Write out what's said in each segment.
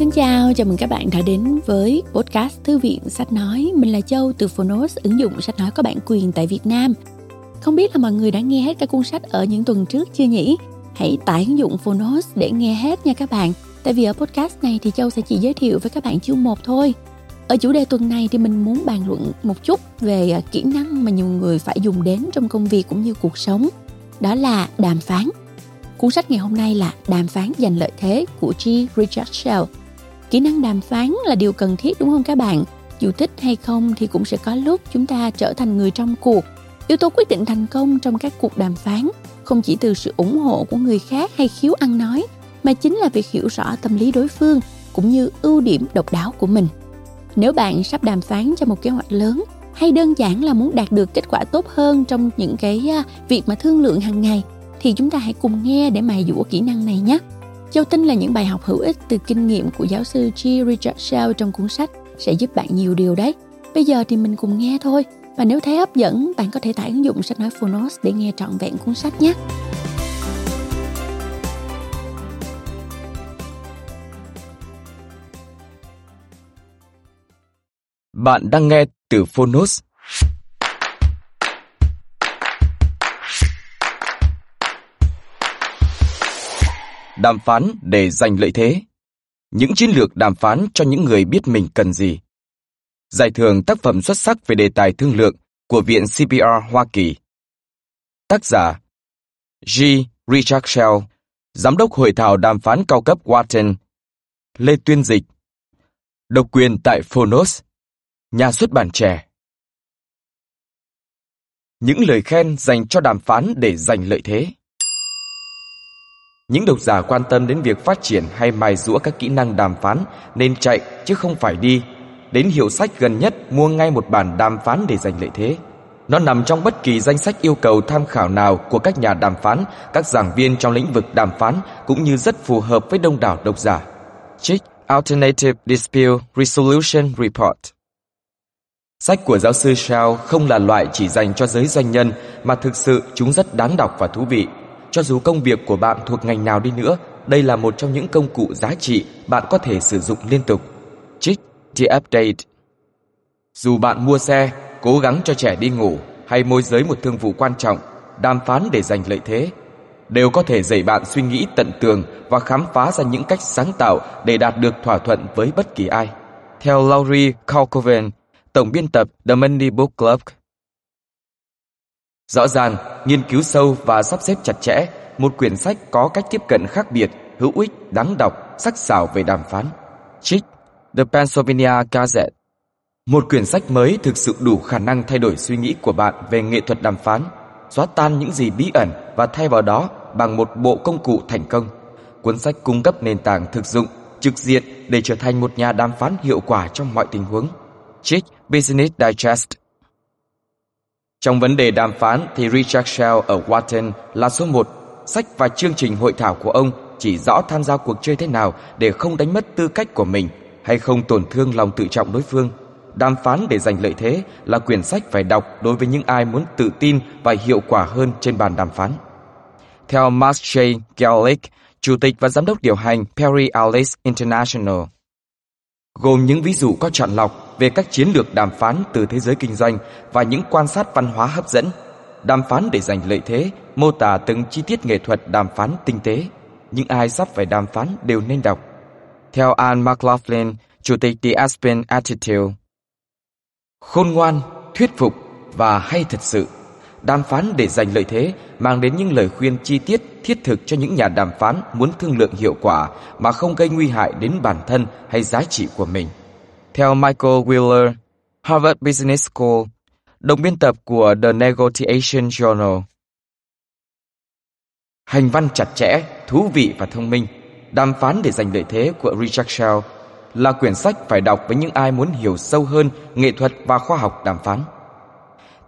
Xin chào, chào mừng các bạn đã đến với podcast Thư viện Sách Nói. Mình là Châu từ Phonos, ứng dụng sách nói có bản quyền tại Việt Nam. Không biết là mọi người đã nghe hết các cuốn sách ở những tuần trước chưa nhỉ? Hãy tải ứng dụng Phonos để nghe hết nha các bạn. Tại vì ở podcast này thì Châu sẽ chỉ giới thiệu với các bạn chương một thôi. Ở chủ đề tuần này thì mình muốn bàn luận một chút về à, kỹ năng mà nhiều người phải dùng đến trong công việc cũng như cuộc sống. Đó là đàm phán. Cuốn sách ngày hôm nay là Đàm phán giành lợi thế của G. Richard Shell. Kỹ năng đàm phán là điều cần thiết đúng không các bạn? Dù thích hay không thì cũng sẽ có lúc chúng ta trở thành người trong cuộc. Yếu tố quyết định thành công trong các cuộc đàm phán không chỉ từ sự ủng hộ của người khác hay khiếu ăn nói, mà chính là việc hiểu rõ tâm lý đối phương cũng như ưu điểm độc đáo của mình. Nếu bạn sắp đàm phán cho một kế hoạch lớn hay đơn giản là muốn đạt được kết quả tốt hơn trong những cái à, việc mà thương lượng hàng ngày thì chúng ta hãy cùng nghe để mài dũa kỹ năng này nhé. Châu tin là những bài học hữu ích từ kinh nghiệm của giáo sư G. Richard Shell trong cuốn sách sẽ giúp bạn nhiều điều đấy. Bây giờ thì mình cùng nghe thôi. Và nếu thấy hấp dẫn, bạn có thể tải ứng dụng sách nói Phonos để nghe trọn vẹn cuốn sách nhé. Bạn đang nghe từ Phonos. Đàm phán để giành lợi thế. Những chiến lược đàm phán cho những người biết mình cần gì. Giải thưởng tác phẩm xuất sắc về đề tài thương lượng của Viện CPR Hoa Kỳ. Tác giả G. Richard Shell, Giám đốc Hội thảo đàm phán cao cấp Wharton, Lê Tuyên Dịch, Độc quyền tại Phonos, Nhà xuất bản trẻ. Những lời khen dành cho đàm phán để giành lợi thế. Những độc giả quan tâm đến việc phát triển hay mài rũa các kỹ năng đàm phán nên chạy chứ không phải đi. Đến hiệu sách gần nhất mua ngay một bản đàm phán để giành lợi thế. Nó nằm trong bất kỳ danh sách yêu cầu tham khảo nào của các nhà đàm phán, các giảng viên trong lĩnh vực đàm phán cũng như rất phù hợp với đông đảo độc giả. Trích Alternative Dispute Resolution Report Sách của giáo sư Shao không là loại chỉ dành cho giới doanh nhân mà thực sự chúng rất đáng đọc và thú vị. Cho dù công việc của bạn thuộc ngành nào đi nữa, đây là một trong những công cụ giá trị bạn có thể sử dụng liên tục. Trích The Update Dù bạn mua xe, cố gắng cho trẻ đi ngủ hay môi giới một thương vụ quan trọng, đàm phán để giành lợi thế, đều có thể dạy bạn suy nghĩ tận tường và khám phá ra những cách sáng tạo để đạt được thỏa thuận với bất kỳ ai. Theo Laurie Kalkoven, tổng biên tập The Money Book Club, Rõ ràng, nghiên cứu sâu và sắp xếp chặt chẽ, một quyển sách có cách tiếp cận khác biệt, hữu ích, đáng đọc, sắc sảo về đàm phán. Trích The Pennsylvania Gazette Một quyển sách mới thực sự đủ khả năng thay đổi suy nghĩ của bạn về nghệ thuật đàm phán, xóa tan những gì bí ẩn và thay vào đó bằng một bộ công cụ thành công. Cuốn sách cung cấp nền tảng thực dụng, trực diện để trở thành một nhà đàm phán hiệu quả trong mọi tình huống. Trích Business Digest trong vấn đề đàm phán thì Richard Shell ở Wharton là số một. Sách và chương trình hội thảo của ông chỉ rõ tham gia cuộc chơi thế nào để không đánh mất tư cách của mình hay không tổn thương lòng tự trọng đối phương. Đàm phán để giành lợi thế là quyển sách phải đọc đối với những ai muốn tự tin và hiệu quả hơn trên bàn đàm phán. Theo Mark J. Gellick, Chủ tịch và Giám đốc điều hành Perry Alice International, gồm những ví dụ có chọn lọc về các chiến lược đàm phán từ thế giới kinh doanh và những quan sát văn hóa hấp dẫn. Đàm phán để giành lợi thế, mô tả từng chi tiết nghệ thuật đàm phán tinh tế. Những ai sắp phải đàm phán đều nên đọc. Theo Anne McLaughlin, Chủ tịch The Aspen Attitude, khôn ngoan, thuyết phục và hay thật sự đàm phán để giành lợi thế mang đến những lời khuyên chi tiết thiết thực cho những nhà đàm phán muốn thương lượng hiệu quả mà không gây nguy hại đến bản thân hay giá trị của mình. Theo Michael Wheeler, Harvard Business School, đồng biên tập của The Negotiation Journal. Hành văn chặt chẽ, thú vị và thông minh, đàm phán để giành lợi thế của Richard Shell là quyển sách phải đọc với những ai muốn hiểu sâu hơn nghệ thuật và khoa học đàm phán.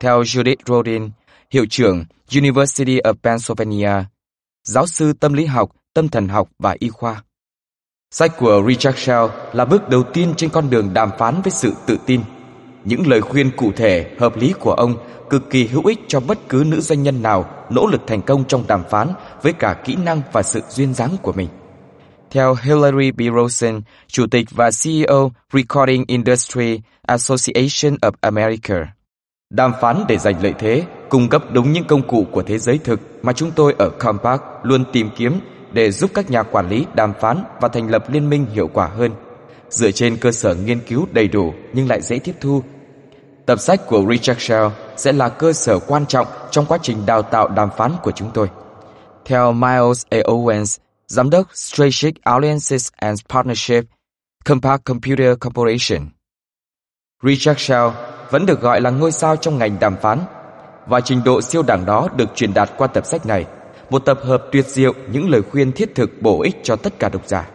Theo Judith Rodin, hiệu trưởng University of Pennsylvania, giáo sư tâm lý học, tâm thần học và y khoa. Sách của Richard Shell là bước đầu tiên trên con đường đàm phán với sự tự tin. Những lời khuyên cụ thể, hợp lý của ông cực kỳ hữu ích cho bất cứ nữ doanh nhân nào nỗ lực thành công trong đàm phán với cả kỹ năng và sự duyên dáng của mình. Theo Hillary B. Rosen, Chủ tịch và CEO Recording Industry Association of America, đàm phán để giành lợi thế, cung cấp đúng những công cụ của thế giới thực mà chúng tôi ở Compact luôn tìm kiếm để giúp các nhà quản lý đàm phán và thành lập liên minh hiệu quả hơn, dựa trên cơ sở nghiên cứu đầy đủ nhưng lại dễ tiếp thu. Tập sách của Richard Shell sẽ là cơ sở quan trọng trong quá trình đào tạo đàm phán của chúng tôi. Theo Miles A. Owens, Giám đốc Strategic Alliances and Partnership, Compact Computer Corporation. Richard Shell vẫn được gọi là ngôi sao trong ngành đàm phán và trình độ siêu đẳng đó được truyền đạt qua tập sách này, một tập hợp tuyệt diệu những lời khuyên thiết thực bổ ích cho tất cả độc giả.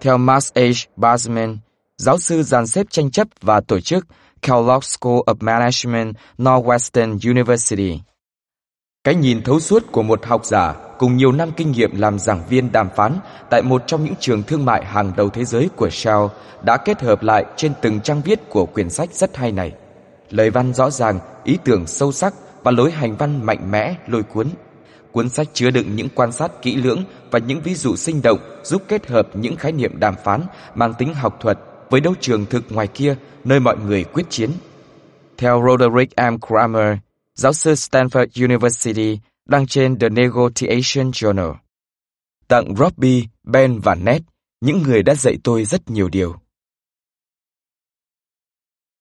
Theo Max H. Basman, giáo sư dàn xếp tranh chấp và tổ chức Kellogg School of Management, Northwestern University. Cái nhìn thấu suốt của một học giả cùng nhiều năm kinh nghiệm làm giảng viên đàm phán tại một trong những trường thương mại hàng đầu thế giới của Shell đã kết hợp lại trên từng trang viết của quyển sách rất hay này. Lời văn rõ ràng, ý tưởng sâu sắc và lối hành văn mạnh mẽ, lôi cuốn. Cuốn sách chứa đựng những quan sát kỹ lưỡng và những ví dụ sinh động giúp kết hợp những khái niệm đàm phán mang tính học thuật với đấu trường thực ngoài kia nơi mọi người quyết chiến. Theo Roderick M. Kramer, giáo sư Stanford University đăng trên The Negotiation Journal. Tặng Robbie, Ben và Ned, những người đã dạy tôi rất nhiều điều.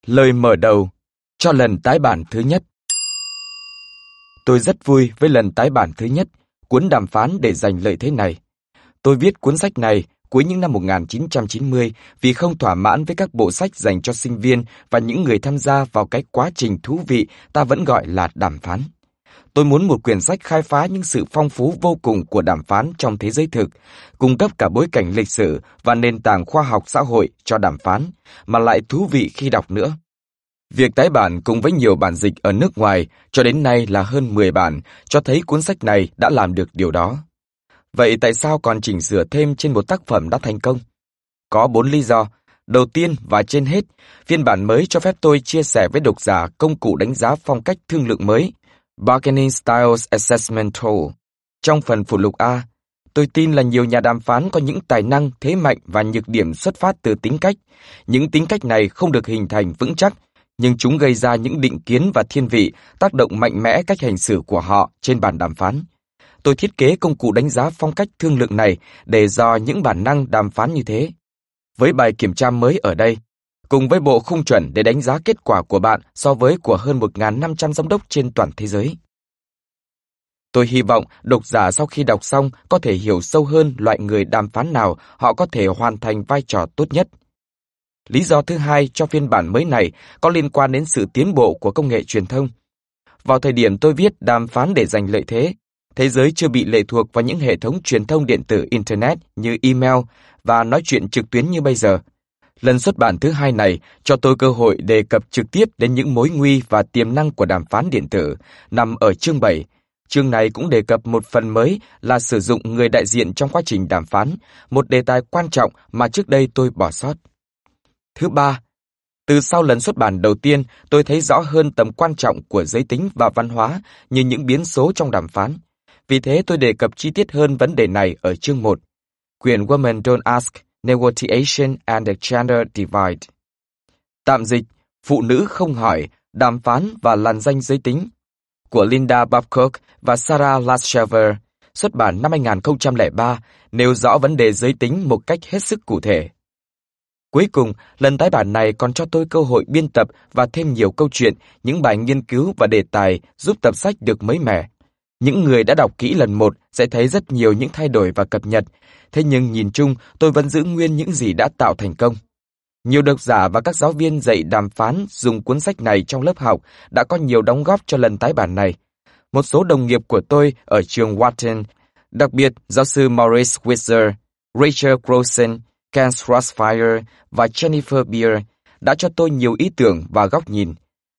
Lời mở đầu cho lần tái bản thứ nhất. Tôi rất vui với lần tái bản thứ nhất, cuốn đàm phán để giành lợi thế này. Tôi viết cuốn sách này cuối những năm 1990 vì không thỏa mãn với các bộ sách dành cho sinh viên và những người tham gia vào cái quá trình thú vị ta vẫn gọi là đàm phán. Tôi muốn một quyển sách khai phá những sự phong phú vô cùng của đàm phán trong thế giới thực, cung cấp cả bối cảnh lịch sử và nền tảng khoa học xã hội cho đàm phán, mà lại thú vị khi đọc nữa. Việc tái bản cùng với nhiều bản dịch ở nước ngoài cho đến nay là hơn 10 bản, cho thấy cuốn sách này đã làm được điều đó. Vậy tại sao còn chỉnh sửa thêm trên một tác phẩm đã thành công? Có bốn lý do. Đầu tiên và trên hết, phiên bản mới cho phép tôi chia sẻ với độc giả công cụ đánh giá phong cách thương lượng mới, Bargaining Styles Assessment Tool. Trong phần phụ lục A, tôi tin là nhiều nhà đàm phán có những tài năng, thế mạnh và nhược điểm xuất phát từ tính cách. Những tính cách này không được hình thành vững chắc, nhưng chúng gây ra những định kiến và thiên vị, tác động mạnh mẽ cách hành xử của họ trên bàn đàm phán. Tôi thiết kế công cụ đánh giá phong cách thương lượng này để dò những bản năng đàm phán như thế. Với bài kiểm tra mới ở đây, cùng với bộ khung chuẩn để đánh giá kết quả của bạn so với của hơn 1.500 giám đốc trên toàn thế giới. Tôi hy vọng độc giả sau khi đọc xong có thể hiểu sâu hơn loại người đàm phán nào họ có thể hoàn thành vai trò tốt nhất. Lý do thứ hai cho phiên bản mới này có liên quan đến sự tiến bộ của công nghệ truyền thông. Vào thời điểm tôi viết đàm phán để giành lợi thế, thế giới chưa bị lệ thuộc vào những hệ thống truyền thông điện tử Internet như email và nói chuyện trực tuyến như bây giờ. Lần xuất bản thứ hai này cho tôi cơ hội đề cập trực tiếp đến những mối nguy và tiềm năng của đàm phán điện tử, nằm ở chương 7. Chương này cũng đề cập một phần mới là sử dụng người đại diện trong quá trình đàm phán, một đề tài quan trọng mà trước đây tôi bỏ sót. Thứ ba, từ sau lần xuất bản đầu tiên, tôi thấy rõ hơn tầm quan trọng của giới tính và văn hóa như những biến số trong đàm phán. Vì thế tôi đề cập chi tiết hơn vấn đề này ở chương 1. quyền Women Don't Ask, Negotiation and the Gender Divide. Tạm dịch, Phụ nữ không hỏi, đàm phán và làn danh giới tính của Linda Babcock và Sarah Lashever, xuất bản năm 2003, nêu rõ vấn đề giới tính một cách hết sức cụ thể. Cuối cùng, lần tái bản này còn cho tôi cơ hội biên tập và thêm nhiều câu chuyện, những bài nghiên cứu và đề tài giúp tập sách được mới mẻ. Những người đã đọc kỹ lần một sẽ thấy rất nhiều những thay đổi và cập nhật, thế nhưng nhìn chung tôi vẫn giữ nguyên những gì đã tạo thành công. Nhiều độc giả và các giáo viên dạy đàm phán dùng cuốn sách này trong lớp học đã có nhiều đóng góp cho lần tái bản này. Một số đồng nghiệp của tôi ở trường Wharton, đặc biệt giáo sư Maurice Whistler, Rachel Grossen, Ken Crossfire và Jennifer Beer đã cho tôi nhiều ý tưởng và góc nhìn.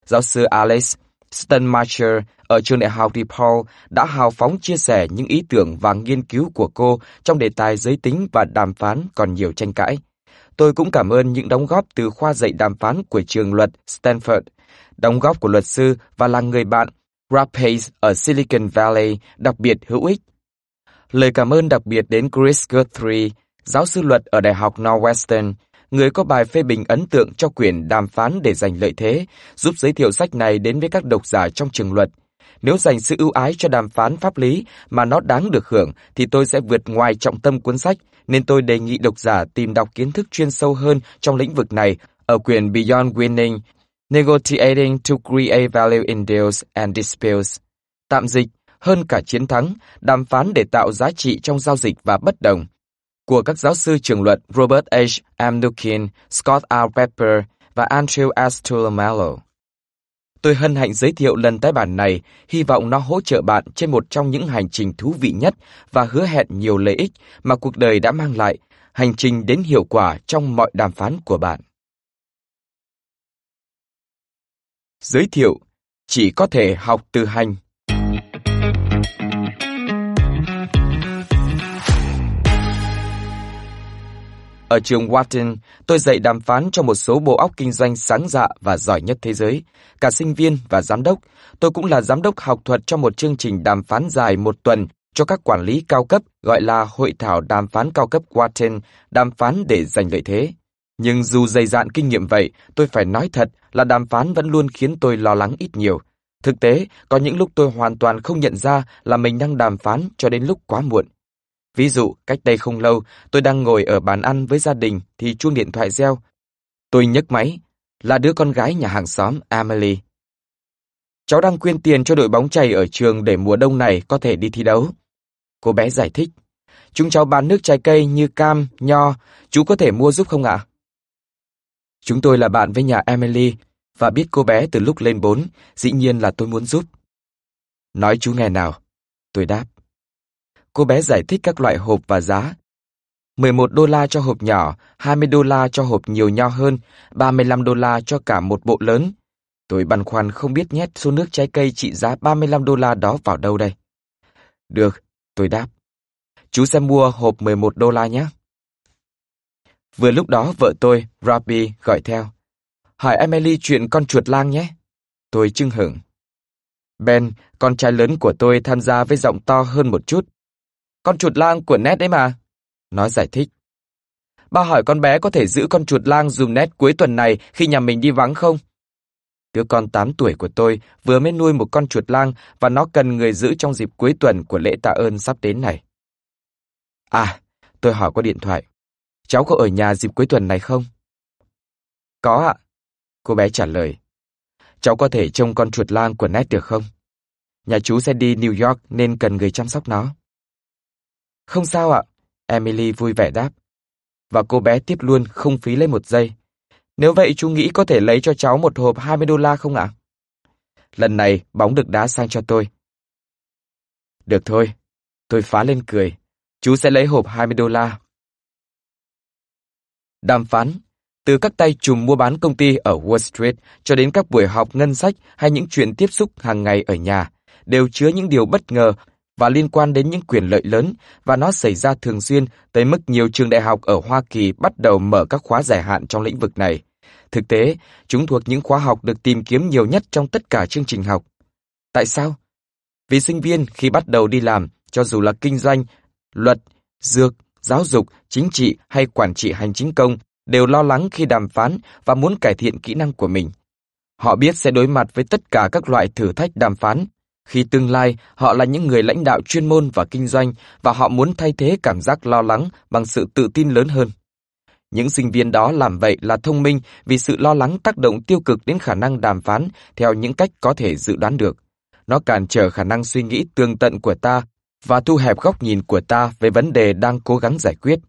Giáo sư Alex Stenmacher ở trường đại học DePaul đã hào phóng chia sẻ những ý tưởng và nghiên cứu của cô trong đề tài giới tính và đàm phán còn nhiều tranh cãi. Tôi cũng cảm ơn những đóng góp từ khoa dạy đàm phán của trường luật Stanford, đóng góp của luật sư và là người bạn Rapace ở Silicon Valley đặc biệt hữu ích. Lời cảm ơn đặc biệt đến Chris Guthrie, giáo sư luật ở Đại học Northwestern, người có bài phê bình ấn tượng cho quyền đàm phán để giành lợi thế, giúp giới thiệu sách này đến với các độc giả trong trường luật. Nếu dành sự ưu ái cho đàm phán pháp lý mà nó đáng được hưởng thì tôi sẽ vượt ngoài trọng tâm cuốn sách, nên tôi đề nghị độc giả tìm đọc kiến thức chuyên sâu hơn trong lĩnh vực này ở quyền Beyond Winning, Negotiating to Create Value in Deals and Disputes. Tạm dịch, hơn cả chiến thắng, đàm phán để tạo giá trị trong giao dịch và bất đồng, của các giáo sư trường luật Robert H. Amnukin, Scott R. Pepper và Andrew S. Tullamello. Tôi hân hạnh giới thiệu lần tái bản này, hy vọng nó hỗ trợ bạn trên một trong những hành trình thú vị nhất và hứa hẹn nhiều lợi ích mà cuộc đời đã mang lại, hành trình đến hiệu quả trong mọi đàm phán của bạn. Giới thiệu Chỉ có thể học từ hành Ở trường Wharton, tôi dạy đàm phán cho một số bộ óc kinh doanh sáng dạ và giỏi nhất thế giới, cả sinh viên và giám đốc. Tôi cũng là giám đốc học thuật cho một chương trình đàm phán dài một tuần cho các quản lý cao cấp gọi là Hội thảo đàm phán cao cấp Wharton, đàm phán để giành lợi thế. Nhưng dù dày dạn kinh nghiệm vậy, tôi phải nói thật là đàm phán vẫn luôn khiến tôi lo lắng ít nhiều. Thực tế, có những lúc tôi hoàn toàn không nhận ra là mình đang đàm phán cho đến lúc quá muộn. Ví dụ, cách đây không lâu, tôi đang ngồi ở bàn ăn với gia đình thì chuông điện thoại reo. Tôi nhấc máy, là đứa con gái nhà hàng xóm Emily. Cháu đang quyên tiền cho đội bóng chày ở trường để mùa đông này có thể đi thi đấu. Cô bé giải thích. Chúng cháu bán nước trái cây như cam, nho, chú có thể mua giúp không ạ? Chúng tôi là bạn với nhà Emily và biết cô bé từ lúc lên bốn, dĩ nhiên là tôi muốn giúp. Nói chú nghe nào. Tôi đáp. Cô bé giải thích các loại hộp và giá. 11 đô la cho hộp nhỏ, 20 đô la cho hộp nhiều nho hơn, 35 đô la cho cả một bộ lớn. Tôi băn khoăn không biết nhét số nước trái cây trị giá 35 đô la đó vào đâu đây. Được, tôi đáp. Chú sẽ mua hộp 11 đô la nhé. Vừa lúc đó vợ tôi, Robbie, gọi theo. Hỏi Emily chuyện con chuột lang nhé. Tôi chưng hửng. Ben, con trai lớn của tôi tham gia với giọng to hơn một chút. Con chuột lang của Ned đấy mà. Nó giải thích. Ba hỏi con bé có thể giữ con chuột lang dùm Ned cuối tuần này khi nhà mình đi vắng không? Đứa con 8 tuổi của tôi vừa mới nuôi một con chuột lang và nó cần người giữ trong dịp cuối tuần của lễ tạ ơn sắp đến này. À, tôi hỏi qua điện thoại. Cháu có ở nhà dịp cuối tuần này không? Có ạ. Cô bé trả lời. Cháu có thể trông con chuột lang của Ned được không? Nhà chú sẽ đi New York nên cần người chăm sóc nó. Không sao ạ, Emily vui vẻ đáp. Và cô bé tiếp luôn không phí lấy một giây. Nếu vậy chú nghĩ có thể lấy cho cháu một hộp 20 đô la không ạ? Lần này bóng được đá sang cho tôi. Được thôi, tôi phá lên cười. Chú sẽ lấy hộp 20 đô la. Đàm phán từ các tay trùm mua bán công ty ở Wall Street cho đến các buổi họp ngân sách hay những chuyện tiếp xúc hàng ngày ở nhà, đều chứa những điều bất ngờ và liên quan đến những quyền lợi lớn và nó xảy ra thường xuyên tới mức nhiều trường đại học ở Hoa Kỳ bắt đầu mở các khóa dài hạn trong lĩnh vực này. Thực tế, chúng thuộc những khóa học được tìm kiếm nhiều nhất trong tất cả chương trình học. Tại sao? Vì sinh viên khi bắt đầu đi làm, cho dù là kinh doanh, luật, dược, giáo dục, chính trị hay quản trị hành chính công, đều lo lắng khi đàm phán và muốn cải thiện kỹ năng của mình. Họ biết sẽ đối mặt với tất cả các loại thử thách đàm phán khi tương lai họ là những người lãnh đạo chuyên môn và kinh doanh và họ muốn thay thế cảm giác lo lắng bằng sự tự tin lớn hơn. Những sinh viên đó làm vậy là thông minh vì sự lo lắng tác động tiêu cực đến khả năng đàm phán theo những cách có thể dự đoán được. Nó cản trở khả năng suy nghĩ tương tận của ta và thu hẹp góc nhìn của ta về vấn đề đang cố gắng giải quyết.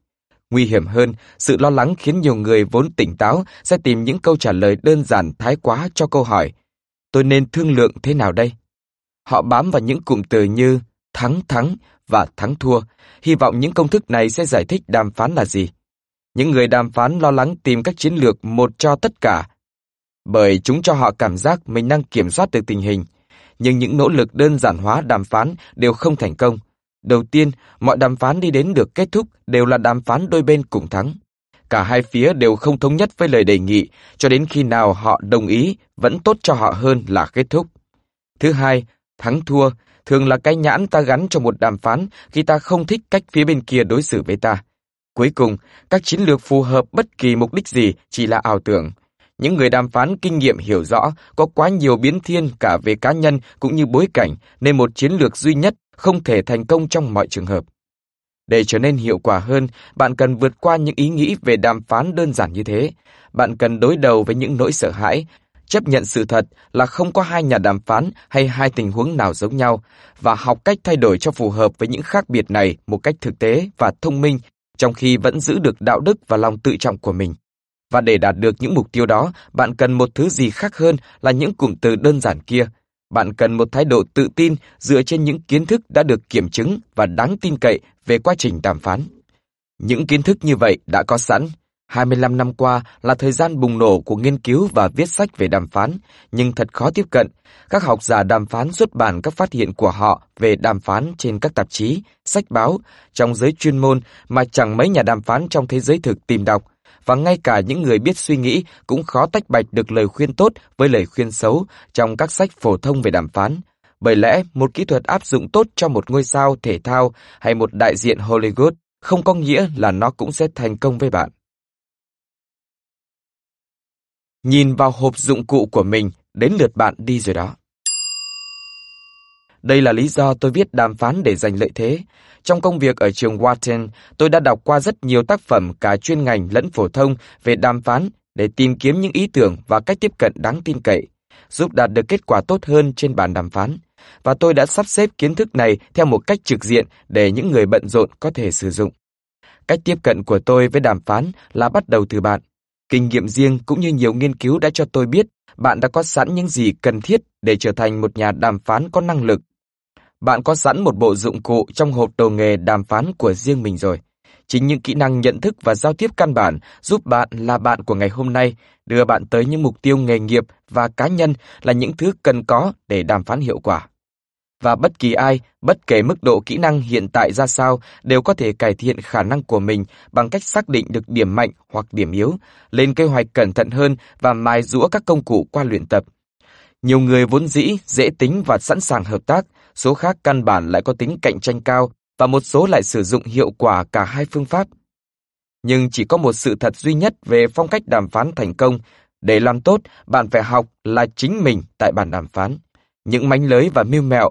Nguy hiểm hơn, sự lo lắng khiến nhiều người vốn tỉnh táo sẽ tìm những câu trả lời đơn giản thái quá cho câu hỏi. Tôi nên thương lượng thế nào đây? Họ bám vào những cụm từ như thắng thắng và thắng thua, hy vọng những công thức này sẽ giải thích đàm phán là gì. Những người đàm phán lo lắng tìm các chiến lược một cho tất cả, bởi chúng cho họ cảm giác mình đang kiểm soát được tình hình. Nhưng những nỗ lực đơn giản hóa đàm phán đều không thành công. Đầu tiên, mọi đàm phán đi đến được kết thúc đều là đàm phán đôi bên cùng thắng. Cả hai phía đều không thống nhất với lời đề nghị, cho đến khi nào họ đồng ý vẫn tốt cho họ hơn là kết thúc. Thứ hai, Thắng thua thường là cái nhãn ta gắn cho một đàm phán khi ta không thích cách phía bên kia đối xử với ta. Cuối cùng, các chiến lược phù hợp bất kỳ mục đích gì chỉ là ảo tưởng. Những người đàm phán kinh nghiệm hiểu rõ có quá nhiều biến thiên cả về cá nhân cũng như bối cảnh nên một chiến lược duy nhất không thể thành công trong mọi trường hợp. Để trở nên hiệu quả hơn, bạn cần vượt qua những ý nghĩ về đàm phán đơn giản như thế. Bạn cần đối đầu với những nỗi sợ hãi, chấp nhận sự thật là không có hai nhà đàm phán hay hai tình huống nào giống nhau và học cách thay đổi cho phù hợp với những khác biệt này một cách thực tế và thông minh trong khi vẫn giữ được đạo đức và lòng tự trọng của mình. Và để đạt được những mục tiêu đó, bạn cần một thứ gì khác hơn là những cụm từ đơn giản kia. Bạn cần một thái độ tự tin dựa trên những kiến thức đã được kiểm chứng và đáng tin cậy về quá trình đàm phán. Những kiến thức như vậy đã có sẵn. 25 năm qua là thời gian bùng nổ của nghiên cứu và viết sách về đàm phán, nhưng thật khó tiếp cận. Các học giả đàm phán xuất bản các phát hiện của họ về đàm phán trên các tạp chí, sách báo, trong giới chuyên môn mà chẳng mấy nhà đàm phán trong thế giới thực tìm đọc, và ngay cả những người biết suy nghĩ cũng khó tách bạch được lời khuyên tốt với lời khuyên xấu trong các sách phổ thông về đàm phán. Bởi lẽ, một kỹ thuật áp dụng tốt cho một ngôi sao thể thao hay một đại diện Hollywood không có nghĩa là nó cũng sẽ thành công với bạn. Nhìn vào hộp dụng cụ của mình, đến lượt bạn đi rồi đó. Đây là lý do tôi viết đàm phán để giành lợi thế. Trong công việc ở trường Wharton, tôi đã đọc qua rất nhiều tác phẩm cả chuyên ngành lẫn phổ thông về đàm phán để tìm kiếm những ý tưởng và cách tiếp cận đáng tin cậy, giúp đạt được kết quả tốt hơn trên bàn đàm phán. Và tôi đã sắp xếp kiến thức này theo một cách trực diện để những người bận rộn có thể sử dụng. Cách tiếp cận của tôi với đàm phán là bắt đầu từ bạn. Kinh nghiệm riêng cũng như nhiều nghiên cứu đã cho tôi biết bạn đã có sẵn những gì cần thiết để trở thành một nhà đàm phán có năng lực. Bạn có sẵn một bộ dụng cụ trong hộp đồ nghề đàm phán của riêng mình rồi. Chính những kỹ năng nhận thức và giao tiếp căn bản giúp bạn là bạn của ngày hôm nay, đưa bạn tới những mục tiêu nghề nghiệp và cá nhân là những thứ cần có để đàm phán hiệu quả. Và bất kỳ ai, bất kể mức độ kỹ năng hiện tại ra sao, đều có thể cải thiện khả năng của mình bằng cách xác định được điểm mạnh hoặc điểm yếu, lên kế hoạch cẩn thận hơn và mài rũa các công cụ qua luyện tập. Nhiều người vốn dĩ, dễ tính và sẵn sàng hợp tác, số khác căn bản lại có tính cạnh tranh cao và một số lại sử dụng hiệu quả cả hai phương pháp. Nhưng chỉ có một sự thật duy nhất về phong cách đàm phán thành công. Để làm tốt, bạn phải học là chính mình tại bàn đàm phán. Những mánh lới và mưu mẹo,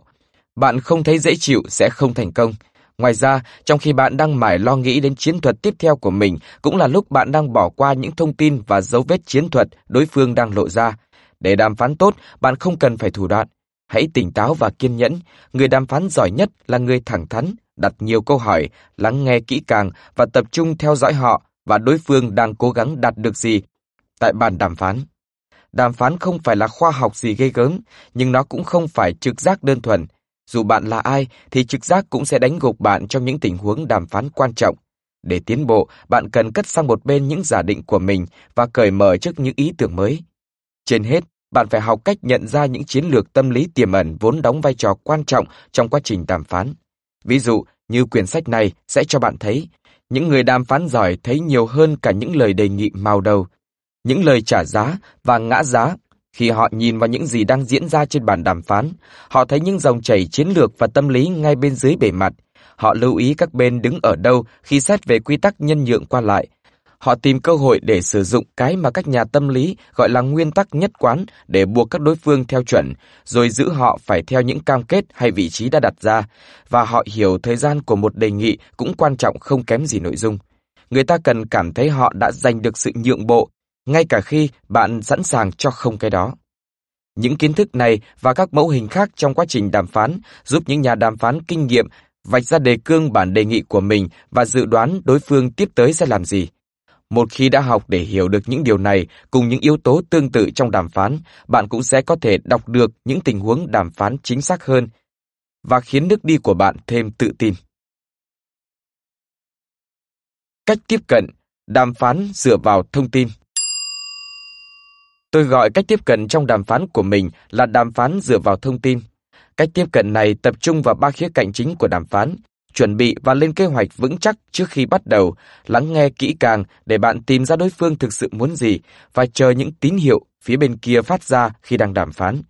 bạn không thấy dễ chịu sẽ không thành công. Ngoài ra, trong khi bạn đang mải lo nghĩ đến chiến thuật tiếp theo của mình, cũng là lúc bạn đang bỏ qua những thông tin và dấu vết chiến thuật đối phương đang lộ ra. Để đàm phán tốt, bạn không cần phải thủ đoạn. Hãy tỉnh táo và kiên nhẫn. Người đàm phán giỏi nhất là người thẳng thắn, đặt nhiều câu hỏi, lắng nghe kỹ càng và tập trung theo dõi họ và đối phương đang cố gắng đạt được gì tại bàn đàm phán. Đàm phán không phải là khoa học gì gây gớm, nhưng nó cũng không phải trực giác đơn thuần. Dù bạn là ai, thì trực giác cũng sẽ đánh gục bạn trong những tình huống đàm phán quan trọng. Để tiến bộ, bạn cần cất sang một bên những giả định của mình và cởi mở trước những ý tưởng mới. Trên hết, bạn phải học cách nhận ra những chiến lược tâm lý tiềm ẩn vốn đóng vai trò quan trọng trong quá trình đàm phán. Ví dụ, như quyển sách này sẽ cho bạn thấy, những người đàm phán giỏi thấy nhiều hơn cả những lời đề nghị màu đầu, những lời trả giá và ngã giá. Khi họ nhìn vào những gì đang diễn ra trên bàn đàm phán, họ thấy những dòng chảy chiến lược và tâm lý ngay bên dưới bề mặt. Họ lưu ý các bên đứng ở đâu khi xét về quy tắc nhân nhượng qua lại Họ tìm cơ hội để sử dụng cái mà các nhà tâm lý gọi là nguyên tắc nhất quán để buộc các đối phương theo chuẩn, rồi giữ họ phải theo những cam kết hay vị trí đã đặt ra, và họ hiểu thời gian của một đề nghị cũng quan trọng không kém gì nội dung. Người ta cần cảm thấy họ đã giành được sự nhượng bộ, ngay cả khi bạn sẵn sàng cho không cái đó. Những kiến thức này và các mẫu hình khác trong quá trình đàm phán giúp những nhà đàm phán kinh nghiệm vạch ra đề cương bản đề nghị của mình và dự đoán đối phương tiếp tới sẽ làm gì. Một khi đã học để hiểu được những điều này cùng những yếu tố tương tự trong đàm phán, bạn cũng sẽ có thể đọc được những tình huống đàm phán chính xác hơn và khiến nước đi của bạn thêm tự tin. Cách tiếp cận đàm phán dựa vào thông tin Tôi gọi cách tiếp cận trong đàm phán của mình là đàm phán dựa vào thông tin. Cách tiếp cận này tập trung vào ba khía cạnh chính của đàm phán, chuẩn bị và lên kế hoạch vững chắc trước khi bắt đầu, lắng nghe kỹ càng để bạn tìm ra đối phương thực sự muốn gì và chờ những tín hiệu phía bên kia phát ra khi đang đàm phán.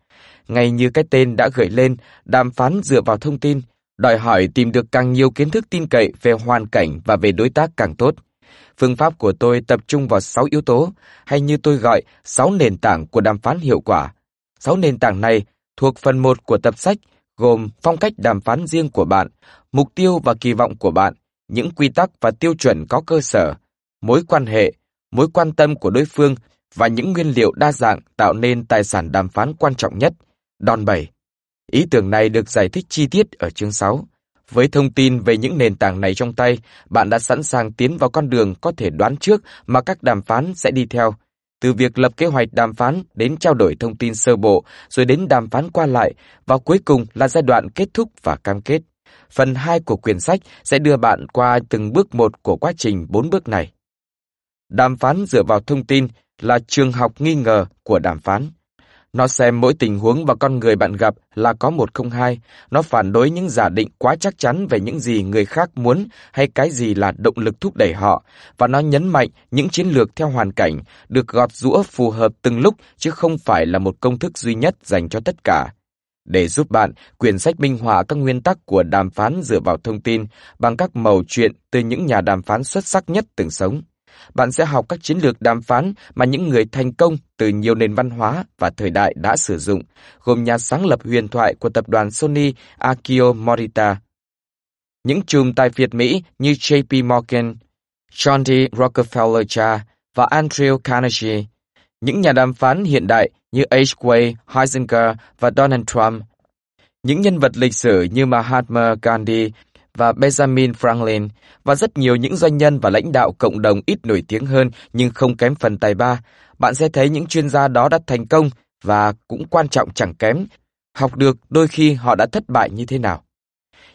Ngay như cái tên đã gửi lên, đàm phán dựa vào thông tin, đòi hỏi tìm được càng nhiều kiến thức tin cậy về hoàn cảnh và về đối tác càng tốt. Phương pháp của tôi tập trung vào 6 yếu tố, hay như tôi gọi 6 nền tảng của đàm phán hiệu quả. 6 nền tảng này thuộc phần 1 của tập sách gồm phong cách đàm phán riêng của bạn, mục tiêu và kỳ vọng của bạn, những quy tắc và tiêu chuẩn có cơ sở, mối quan hệ, mối quan tâm của đối phương và những nguyên liệu đa dạng tạo nên tài sản đàm phán quan trọng nhất, đòn bẩy. Ý tưởng này được giải thích chi tiết ở chương 6. Với thông tin về những nền tảng này trong tay, bạn đã sẵn sàng tiến vào con đường có thể đoán trước mà các đàm phán sẽ đi theo. Từ việc lập kế hoạch đàm phán đến trao đổi thông tin sơ bộ, rồi đến đàm phán qua lại, và cuối cùng là giai đoạn kết thúc và cam kết. Phần 2 của quyển sách sẽ đưa bạn qua từng bước một của quá trình 4 bước này. Đàm phán dựa vào thông tin là trường học nghi ngờ của đàm phán. Nó xem mỗi tình huống và con người bạn gặp là có một không hai. Nó phản đối những giả định quá chắc chắn về những gì người khác muốn hay cái gì là động lực thúc đẩy họ. Và nó nhấn mạnh những chiến lược theo hoàn cảnh được gọt rũa phù hợp từng lúc chứ không phải là một công thức duy nhất dành cho tất cả. Để giúp bạn, quyển sách minh họa các nguyên tắc của đàm phán dựa vào thông tin bằng các màu chuyện từ những nhà đàm phán xuất sắc nhất từng sống bạn sẽ học các chiến lược đàm phán mà những người thành công từ nhiều nền văn hóa và thời đại đã sử dụng, gồm nhà sáng lập huyền thoại của tập đoàn Sony Akio Morita. Những chùm tài phiệt Mỹ như JP Morgan, John D. Rockefeller cha và Andrew Carnegie, những nhà đàm phán hiện đại như H. Way, Heisenberg và Donald Trump, những nhân vật lịch sử như Mahatma Gandhi và Benjamin Franklin và rất nhiều những doanh nhân và lãnh đạo cộng đồng ít nổi tiếng hơn nhưng không kém phần tài ba, bạn sẽ thấy những chuyên gia đó đã thành công và cũng quan trọng chẳng kém, học được đôi khi họ đã thất bại như thế nào.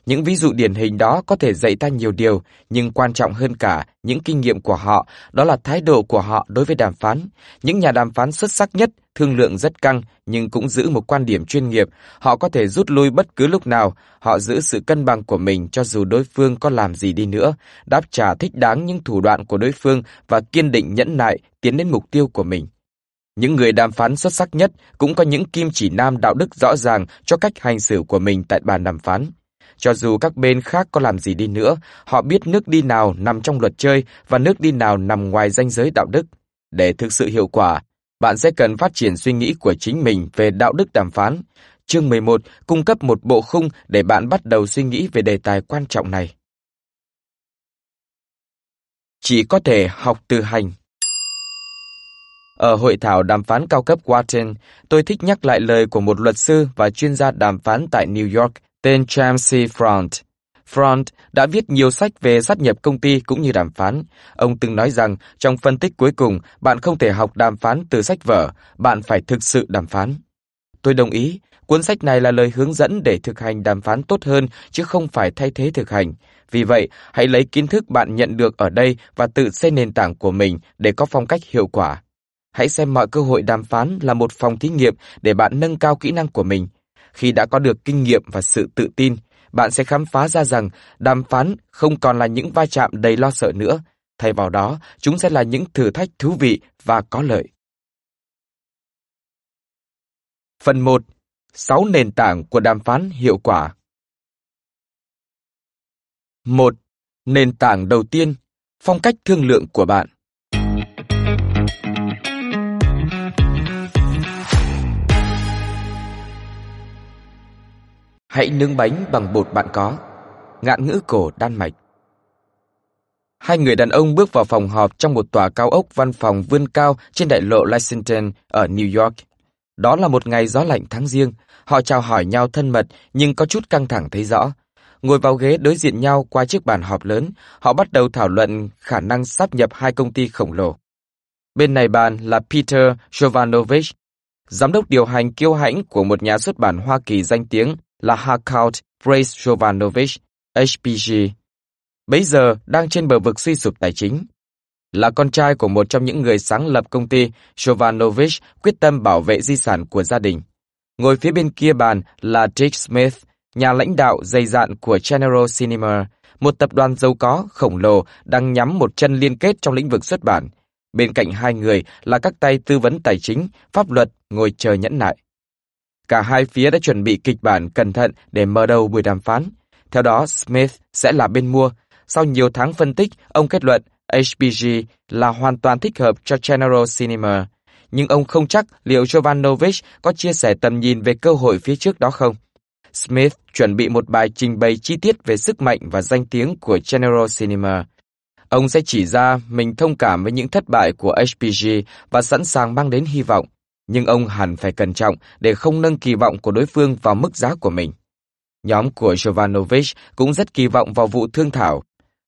Những ví dụ điển hình đó có thể dạy ta nhiều điều, nhưng quan trọng hơn cả, những kinh nghiệm của họ, đó là thái độ của họ đối với đàm phán. Những nhà đàm phán xuất sắc nhất, thương lượng rất căng, nhưng cũng giữ một quan điểm chuyên nghiệp. Họ có thể rút lui bất cứ lúc nào, họ giữ sự cân bằng của mình cho dù đối phương có làm gì đi nữa, đáp trả thích đáng những thủ đoạn của đối phương và kiên định nhẫn nại tiến đến mục tiêu của mình. Những người đàm phán xuất sắc nhất cũng có những kim chỉ nam đạo đức rõ ràng cho cách hành xử của mình tại bàn đàm phán. Cho dù các bên khác có làm gì đi nữa, họ biết nước đi nào nằm trong luật chơi và nước đi nào nằm ngoài ranh giới đạo đức. Để thực sự hiệu quả, bạn sẽ cần phát triển suy nghĩ của chính mình về đạo đức đàm phán. Chương 11 cung cấp một bộ khung để bạn bắt đầu suy nghĩ về đề tài quan trọng này. Chỉ có thể học từ hành. Ở hội thảo đàm phán cao cấp Wharton, tôi thích nhắc lại lời của một luật sư và chuyên gia đàm phán tại New York tên James C. Front. Front đã viết nhiều sách về sát nhập công ty cũng như đàm phán. Ông từng nói rằng trong phân tích cuối cùng, bạn không thể học đàm phán từ sách vở, bạn phải thực sự đàm phán. Tôi đồng ý, cuốn sách này là lời hướng dẫn để thực hành đàm phán tốt hơn chứ không phải thay thế thực hành. Vì vậy, hãy lấy kiến thức bạn nhận được ở đây và tự xây nền tảng của mình để có phong cách hiệu quả. Hãy xem mọi cơ hội đàm phán là một phòng thí nghiệm để bạn nâng cao kỹ năng của mình. Khi đã có được kinh nghiệm và sự tự tin, bạn sẽ khám phá ra rằng đàm phán không còn là những va chạm đầy lo sợ nữa, thay vào đó, chúng sẽ là những thử thách thú vị và có lợi. Phần 1. 6 nền tảng của đàm phán hiệu quả 1. Nền tảng đầu tiên, phong cách thương lượng của bạn. Hãy nướng bánh bằng bột bạn có. Ngạn ngữ cổ Đan Mạch Hai người đàn ông bước vào phòng họp trong một tòa cao ốc văn phòng vươn cao trên đại lộ Lexington ở New York. Đó là một ngày gió lạnh tháng riêng. Họ chào hỏi nhau thân mật nhưng có chút căng thẳng thấy rõ. Ngồi vào ghế đối diện nhau qua chiếc bàn họp lớn, họ bắt đầu thảo luận khả năng sáp nhập hai công ty khổng lồ. Bên này bàn là Peter Jovanovich, giám đốc điều hành kiêu hãnh của một nhà xuất bản Hoa Kỳ danh tiếng là Harkout Brace Jovanovich, HPG. Bấy giờ đang trên bờ vực suy sụp tài chính. Là con trai của một trong những người sáng lập công ty, Jovanovich quyết tâm bảo vệ di sản của gia đình. Ngồi phía bên kia bàn là Dick Smith, nhà lãnh đạo dày dạn của General Cinema, một tập đoàn giàu có, khổng lồ đang nhắm một chân liên kết trong lĩnh vực xuất bản. Bên cạnh hai người là các tay tư vấn tài chính, pháp luật ngồi chờ nhẫn nại. Cả hai phía đã chuẩn bị kịch bản cẩn thận để mở đầu buổi đàm phán. Theo đó, Smith sẽ là bên mua. Sau nhiều tháng phân tích, ông kết luận HPG là hoàn toàn thích hợp cho General Cinema, nhưng ông không chắc liệu Jovanovic có chia sẻ tầm nhìn về cơ hội phía trước đó không. Smith chuẩn bị một bài trình bày chi tiết về sức mạnh và danh tiếng của General Cinema. Ông sẽ chỉ ra mình thông cảm với những thất bại của HPG và sẵn sàng mang đến hy vọng, nhưng ông hẳn phải cẩn trọng để không nâng kỳ vọng của đối phương vào mức giá của mình. Nhóm của Jovanovic cũng rất kỳ vọng vào vụ thương thảo,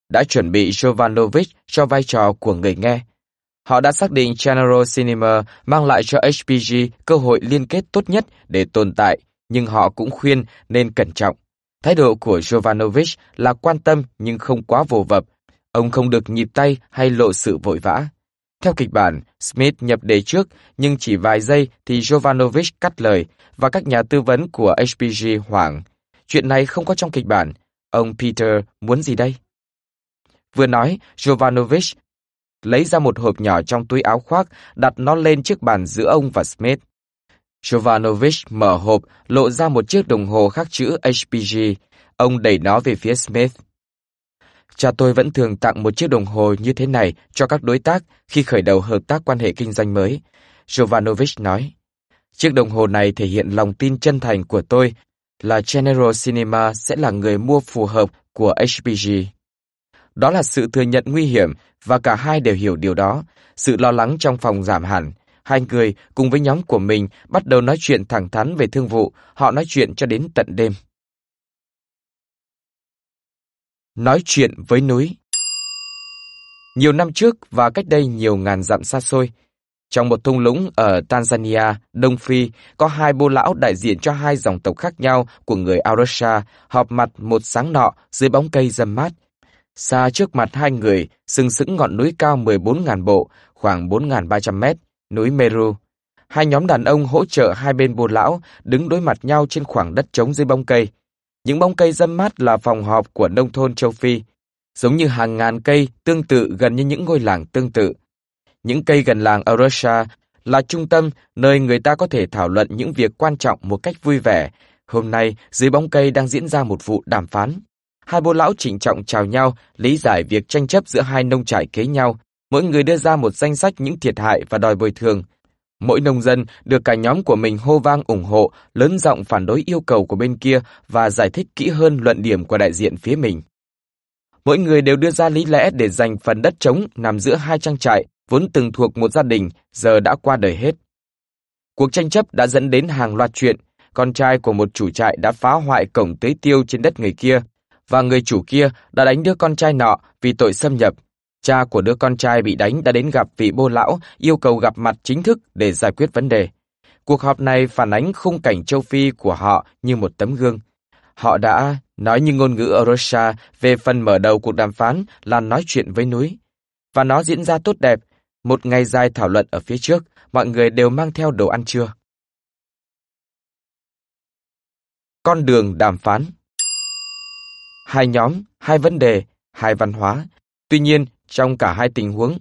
đã chuẩn bị Jovanovic cho vai trò của người nghe. Họ đã xác định General Cinema mang lại cho HPG cơ hội liên kết tốt nhất để tồn tại, nhưng họ cũng khuyên nên cẩn trọng. Thái độ của Jovanovic là quan tâm nhưng không quá vồ vập. Ông không được nhịp tay hay lộ sự vội vã. Theo kịch bản, Smith nhập đề trước, nhưng chỉ vài giây thì Jovanovic cắt lời và các nhà tư vấn của HPG hoảng. Chuyện này không có trong kịch bản. Ông Peter muốn gì đây? Vừa nói, Jovanovic lấy ra một hộp nhỏ trong túi áo khoác, đặt nó lên trước bàn giữa ông và Smith. Jovanovic mở hộp, lộ ra một chiếc đồng hồ khắc chữ HPG. Ông đẩy nó về phía Smith. Cha tôi vẫn thường tặng một chiếc đồng hồ như thế này cho các đối tác khi khởi đầu hợp tác quan hệ kinh doanh mới. Jovanovich nói, chiếc đồng hồ này thể hiện lòng tin chân thành của tôi là General Cinema sẽ là người mua phù hợp của HPG. Đó là sự thừa nhận nguy hiểm và cả hai đều hiểu điều đó. Sự lo lắng trong phòng giảm hẳn. Hai người cùng với nhóm của mình bắt đầu nói chuyện thẳng thắn về thương vụ. Họ nói chuyện cho đến tận đêm. Nói chuyện với núi Nhiều năm trước và cách đây nhiều ngàn dặm xa xôi, trong một thung lũng ở Tanzania, Đông Phi, có hai bô lão đại diện cho hai dòng tộc khác nhau của người Arusha họp mặt một sáng nọ dưới bóng cây râm mát. Xa trước mặt hai người, sừng sững ngọn núi cao 14.000 bộ, khoảng 4.300 mét, núi Meru. Hai nhóm đàn ông hỗ trợ hai bên bô lão, đứng đối mặt nhau trên khoảng đất trống dưới bóng cây. Những bóng cây râm mát là phòng họp của nông thôn châu Phi, giống như hàng ngàn cây tương tự gần như những ngôi làng tương tự. Những cây gần làng Arusha là trung tâm nơi người ta có thể thảo luận những việc quan trọng một cách vui vẻ. Hôm nay, dưới bóng cây đang diễn ra một vụ đàm phán. Hai bố lão trịnh trọng chào nhau, lý giải việc tranh chấp giữa hai nông trại kế nhau. Mỗi người đưa ra một danh sách những thiệt hại và đòi bồi thường. Mỗi nông dân được cả nhóm của mình hô vang ủng hộ, lớn giọng phản đối yêu cầu của bên kia và giải thích kỹ hơn luận điểm của đại diện phía mình. Mỗi người đều đưa ra lý lẽ để giành phần đất trống nằm giữa hai trang trại, vốn từng thuộc một gia đình, giờ đã qua đời hết. Cuộc tranh chấp đã dẫn đến hàng loạt chuyện, con trai của một chủ trại đã phá hoại cổng tưới tiêu trên đất người kia, và người chủ kia đã đánh đứa con trai nọ vì tội xâm nhập. Cha của đứa con trai bị đánh đã đến gặp vị bô lão, yêu cầu gặp mặt chính thức để giải quyết vấn đề. Cuộc họp này phản ánh khung cảnh châu Phi của họ như một tấm gương. Họ đã nói như ngôn ngữ Orosha về phần mở đầu cuộc đàm phán là nói chuyện với núi. Và nó diễn ra tốt đẹp, một ngày dài thảo luận ở phía trước, mọi người đều mang theo đồ ăn trưa. Con đường đàm phán hai nhóm, hai vấn đề, hai văn hóa. Tuy nhiên, trong cả hai tình huống,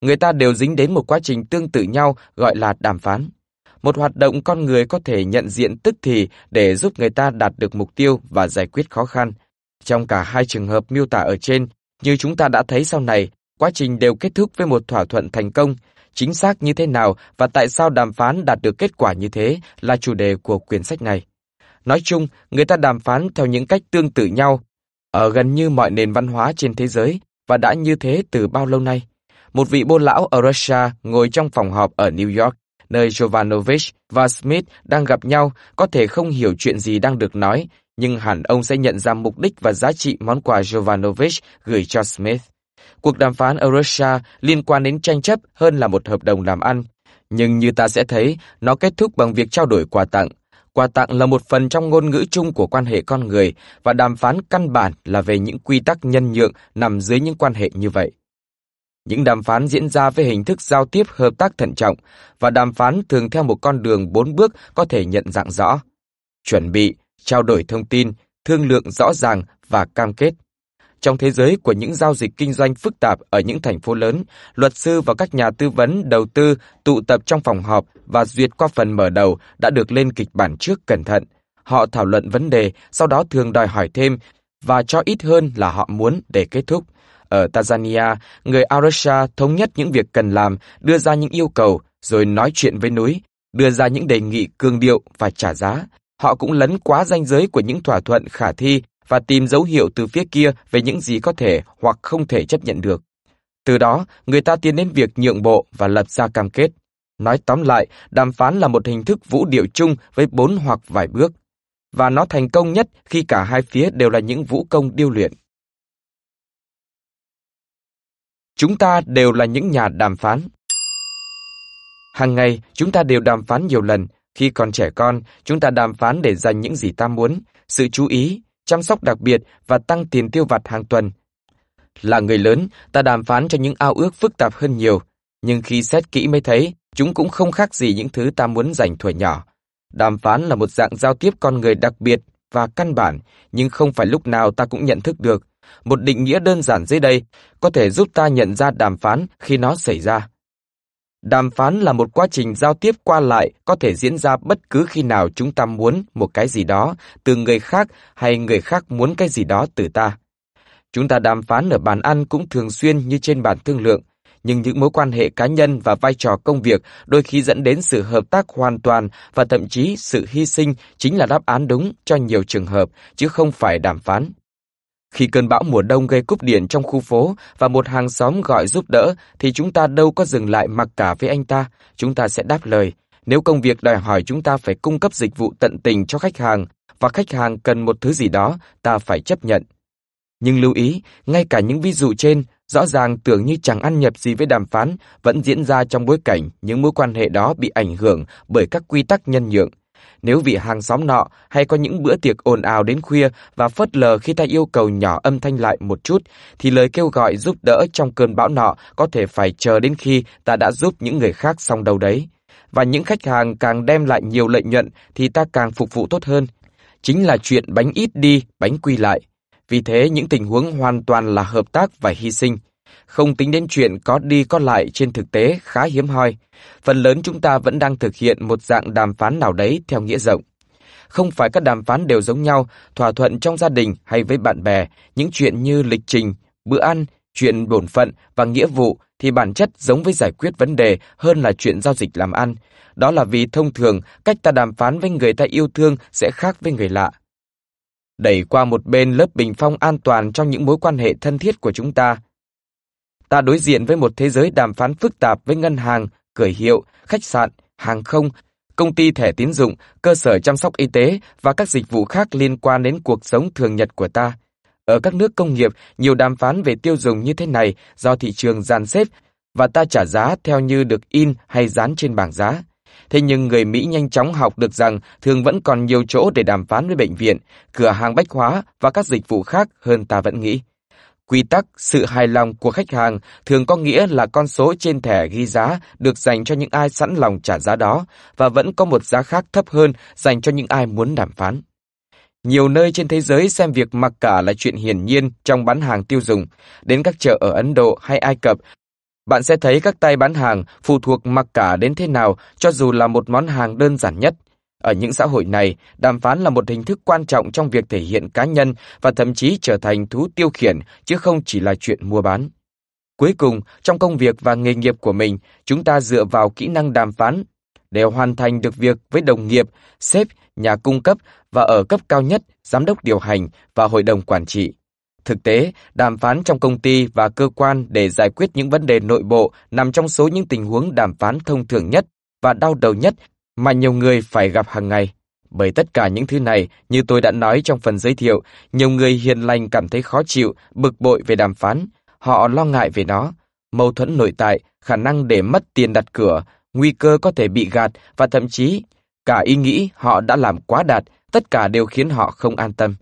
người ta đều dính đến một quá trình tương tự nhau gọi là đàm phán. Một hoạt động con người có thể nhận diện tức thì để giúp người ta đạt được mục tiêu và giải quyết khó khăn. Trong cả hai trường hợp miêu tả ở trên, như chúng ta đã thấy sau này, quá trình đều kết thúc với một thỏa thuận thành công. Chính xác như thế nào và tại sao đàm phán đạt được kết quả như thế là chủ đề của quyển sách này. Nói chung, người ta đàm phán theo những cách tương tự nhau ở gần như mọi nền văn hóa trên thế giới và đã như thế từ bao lâu nay. Một vị bô lão ở Russia ngồi trong phòng họp ở New York, nơi Jovanovich và Smith đang gặp nhau, có thể không hiểu chuyện gì đang được nói, nhưng hẳn ông sẽ nhận ra mục đích và giá trị món quà Jovanovich gửi cho Smith. Cuộc đàm phán ở Russia liên quan đến tranh chấp hơn là một hợp đồng làm ăn, nhưng như ta sẽ thấy, nó kết thúc bằng việc trao đổi quà tặng, Quà tặng là một phần trong ngôn ngữ chung của quan hệ con người và đàm phán căn bản là về những quy tắc nhân nhượng nằm dưới những quan hệ như vậy. Những đàm phán diễn ra với hình thức giao tiếp hợp tác thận trọng và đàm phán thường theo một con đường bốn bước có thể nhận dạng rõ. Chuẩn bị, trao đổi thông tin, thương lượng rõ ràng và cam kết. Trong thế giới của những giao dịch kinh doanh phức tạp ở những thành phố lớn, luật sư và các nhà tư vấn đầu tư tụ tập trong phòng họp và duyệt qua phần mở đầu đã được lên kịch bản trước cẩn thận. Họ thảo luận vấn đề, sau đó thường đòi hỏi thêm và cho ít hơn là họ muốn để kết thúc. Ở Tanzania, người Arusha thống nhất những việc cần làm, đưa ra những yêu cầu, rồi nói chuyện với núi, đưa ra những đề nghị cương điệu và trả giá. Họ cũng lấn quá ranh giới của những thỏa thuận khả thi và tìm dấu hiệu từ phía kia về những gì có thể hoặc không thể chấp nhận được. Từ đó, người ta tiến đến việc nhượng bộ và lập ra cam kết. Nói tóm lại, đàm phán là một hình thức vũ điệu chung với bốn hoặc vài bước. Và nó thành công nhất khi cả hai phía đều là những vũ công điêu luyện. Chúng ta đều là những nhà đàm phán. Hàng ngày, chúng ta đều đàm phán nhiều lần. Khi còn trẻ con, chúng ta đàm phán để giành những gì ta muốn, sự chú ý, chăm sóc đặc biệt và tăng tiền tiêu vặt hàng tuần. Là người lớn, ta đàm phán cho những ao ước phức tạp hơn nhiều, nhưng khi xét kỹ mới thấy, chúng cũng không khác gì những thứ ta muốn dành thuở nhỏ. Đàm phán là một dạng giao tiếp con người đặc biệt và căn bản, nhưng không phải lúc nào ta cũng nhận thức được. Một định nghĩa đơn giản dưới đây có thể giúp ta nhận ra đàm phán khi nó xảy ra. Đàm phán là một quá trình giao tiếp qua lại có thể diễn ra bất cứ khi nào chúng ta muốn một cái gì đó từ người khác hay người khác muốn cái gì đó từ ta. Chúng ta đàm phán ở bàn ăn cũng thường xuyên như trên bàn thương lượng, nhưng những mối quan hệ cá nhân và vai trò công việc đôi khi dẫn đến sự hợp tác hoàn toàn và thậm chí sự hy sinh chính là đáp án đúng cho nhiều trường hợp, chứ không phải đàm phán. Khi cơn bão mùa đông gây cúp điện trong khu phố và một hàng xóm gọi giúp đỡ thì chúng ta đâu có dừng lại mặc cả với anh ta, chúng ta sẽ đáp lời. Nếu công việc đòi hỏi chúng ta phải cung cấp dịch vụ tận tình cho khách hàng và khách hàng cần một thứ gì đó, ta phải chấp nhận. Nhưng lưu ý, ngay cả những ví dụ trên, rõ ràng tưởng như chẳng ăn nhập gì với đàm phán, vẫn diễn ra trong bối cảnh những mối quan hệ đó bị ảnh hưởng bởi các quy tắc nhân nhượng. Nếu vị hàng xóm nọ hay có những bữa tiệc ồn ào đến khuya và phớt lờ khi ta yêu cầu nhỏ âm thanh lại một chút, thì lời kêu gọi giúp đỡ trong cơn bão nọ có thể phải chờ đến khi ta đã giúp những người khác xong đâu đấy. Và những khách hàng càng đem lại nhiều lợi nhuận thì ta càng phục vụ tốt hơn. Chính là chuyện bánh ít đi, bánh quy lại. Vì thế những tình huống hoàn toàn là hợp tác và hy sinh. Không tính đến chuyện có đi có lại trên thực tế khá hiếm hoi. Phần lớn chúng ta vẫn đang thực hiện một dạng đàm phán nào đấy theo nghĩa rộng. Không phải các đàm phán đều giống nhau, thỏa thuận trong gia đình hay với bạn bè, những chuyện như lịch trình, bữa ăn, chuyện bổn phận và nghĩa vụ thì bản chất giống với giải quyết vấn đề hơn là chuyện giao dịch làm ăn. Đó là vì thông thường cách ta đàm phán với người ta yêu thương sẽ khác với người lạ đẩy qua một bên lớp bình phong an toàn trong những mối quan hệ thân thiết của chúng ta. Ta đối diện với một thế giới đàm phán phức tạp với ngân hàng, cửa hiệu, khách sạn, hàng không, công ty thẻ tín dụng, cơ sở chăm sóc y tế và các dịch vụ khác liên quan đến cuộc sống thường nhật của ta. Ở các nước công nghiệp, nhiều đàm phán về tiêu dùng như thế này do thị trường dàn xếp và ta trả giá theo như được in hay dán trên bảng giá. Thế nhưng người Mỹ nhanh chóng học được rằng thường vẫn còn nhiều chỗ để đàm phán với bệnh viện, cửa hàng bách hóa và các dịch vụ khác hơn ta vẫn nghĩ. Quy tắc, sự hài lòng của khách hàng thường có nghĩa là con số trên thẻ ghi giá được dành cho những ai sẵn lòng trả giá đó và vẫn có một giá khác thấp hơn dành cho những ai muốn đàm phán. Nhiều nơi trên thế giới xem việc mặc cả là chuyện hiển nhiên trong bán hàng tiêu dùng. Đến các chợ ở Ấn Độ hay Ai Cập, bạn sẽ thấy các tay bán hàng phụ thuộc mặc cả đến thế nào cho dù là một món hàng đơn giản nhất. Ở những xã hội này, đàm phán là một hình thức quan trọng trong việc thể hiện cá nhân và thậm chí trở thành thú tiêu khiển chứ không chỉ là chuyện mua bán. Cuối cùng, trong công việc và nghề nghiệp của mình, chúng ta dựa vào kỹ năng đàm phán để hoàn thành được việc với đồng nghiệp, sếp, nhà cung cấp và ở cấp cao nhất, giám đốc điều hành và hội đồng quản trị. Thực tế, đàm phán trong công ty và cơ quan để giải quyết những vấn đề nội bộ nằm trong số những tình huống đàm phán thông thường nhất và đau đầu nhất mà nhiều người phải gặp hàng ngày. Bởi tất cả những thứ này, như tôi đã nói trong phần giới thiệu, nhiều người hiền lành cảm thấy khó chịu, bực bội về đàm phán. Họ lo ngại về nó, mâu thuẫn nội tại, khả năng để mất tiền đặt cửa, nguy cơ có thể bị gạt và thậm chí cả ý nghĩ họ đã làm quá đạt, tất cả đều khiến họ không an tâm.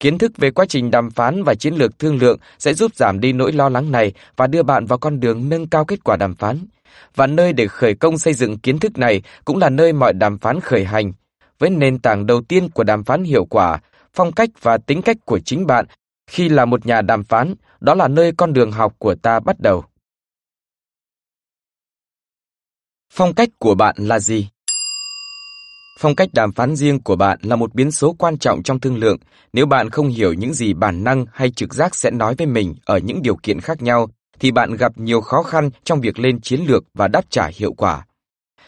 Kiến thức về quá trình đàm phán và chiến lược thương lượng sẽ giúp giảm đi nỗi lo lắng này và đưa bạn vào con đường nâng cao kết quả đàm phán. Và nơi để khởi công xây dựng kiến thức này cũng là nơi mọi đàm phán khởi hành. Với nền tảng đầu tiên của đàm phán hiệu quả, phong cách và tính cách của chính bạn khi là một nhà đàm phán, đó là nơi con đường học của ta bắt đầu. Phong cách của bạn là gì? Phong cách đàm phán riêng của bạn là một biến số quan trọng trong thương lượng. Nếu bạn không hiểu những gì bản năng hay trực giác sẽ nói với mình ở những điều kiện khác nhau, thì bạn gặp nhiều khó khăn trong việc lên chiến lược và đáp trả hiệu quả.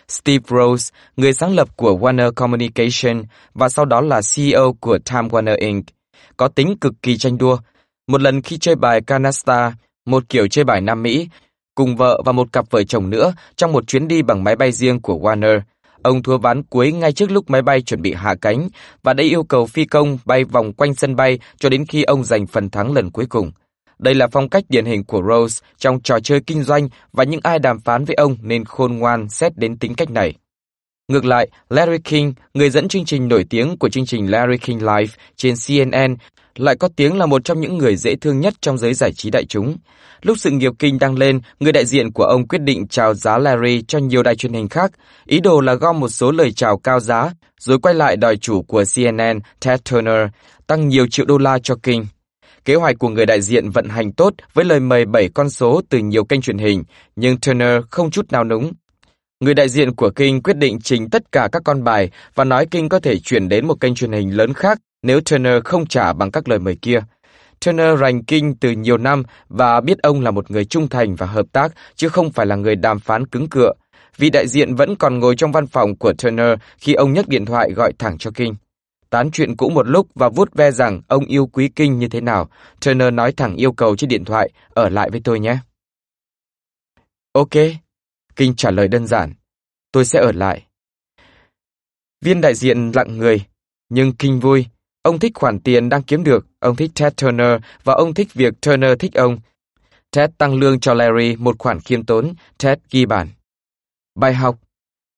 Steve Rose, người sáng lập của Warner Communication và sau đó là CEO của Time Warner Inc., có tính cực kỳ tranh đua. Một lần khi chơi bài canasta, một kiểu chơi bài Nam Mỹ, cùng vợ và một cặp vợ chồng nữa trong một chuyến đi bằng máy bay riêng của Warner, Ông thua ván cuối ngay trước lúc máy bay chuẩn bị hạ cánh và đã yêu cầu phi công bay vòng quanh sân bay cho đến khi ông giành phần thắng lần cuối cùng. Đây là phong cách điển hình của Rose trong trò chơi kinh doanh và những ai đàm phán với ông nên khôn ngoan xét đến tính cách này. Ngược lại, Larry King, người dẫn chương trình nổi tiếng của chương trình Larry King Live trên CNN, lại có tiếng là một trong những người dễ thương nhất trong giới giải trí đại chúng. Lúc sự nghiệp kinh đang lên, người đại diện của ông quyết định chào giá Larry cho nhiều đài truyền hình khác, ý đồ là gom một số lời chào cao giá, rồi quay lại đòi chủ của CNN, Ted Turner, tăng nhiều triệu đô la cho King. Kế hoạch của người đại diện vận hành tốt với lời mời 7 con số từ nhiều kênh truyền hình, nhưng Turner không chút nào núng. Người đại diện của King quyết định trình tất cả các con bài và nói King có thể chuyển đến một kênh truyền hình lớn khác nếu Turner không trả bằng các lời mời kia. Turner rành King từ nhiều năm và biết ông là một người trung thành và hợp tác, chứ không phải là người đàm phán cứng cựa. Vị đại diện vẫn còn ngồi trong văn phòng của Turner khi ông nhấc điện thoại gọi thẳng cho King. Tán chuyện cũ một lúc và vuốt ve rằng ông yêu quý King như thế nào, Turner nói thẳng yêu cầu trên điện thoại, ở lại với tôi nhé. Ok, Kinh trả lời đơn giản, tôi sẽ ở lại. Viên đại diện lặng người, nhưng kinh vui, Ông thích khoản tiền đang kiếm được, ông thích Ted Turner và ông thích việc Turner thích ông. Ted tăng lương cho Larry một khoản khiêm tốn, Ted ghi bản. Bài học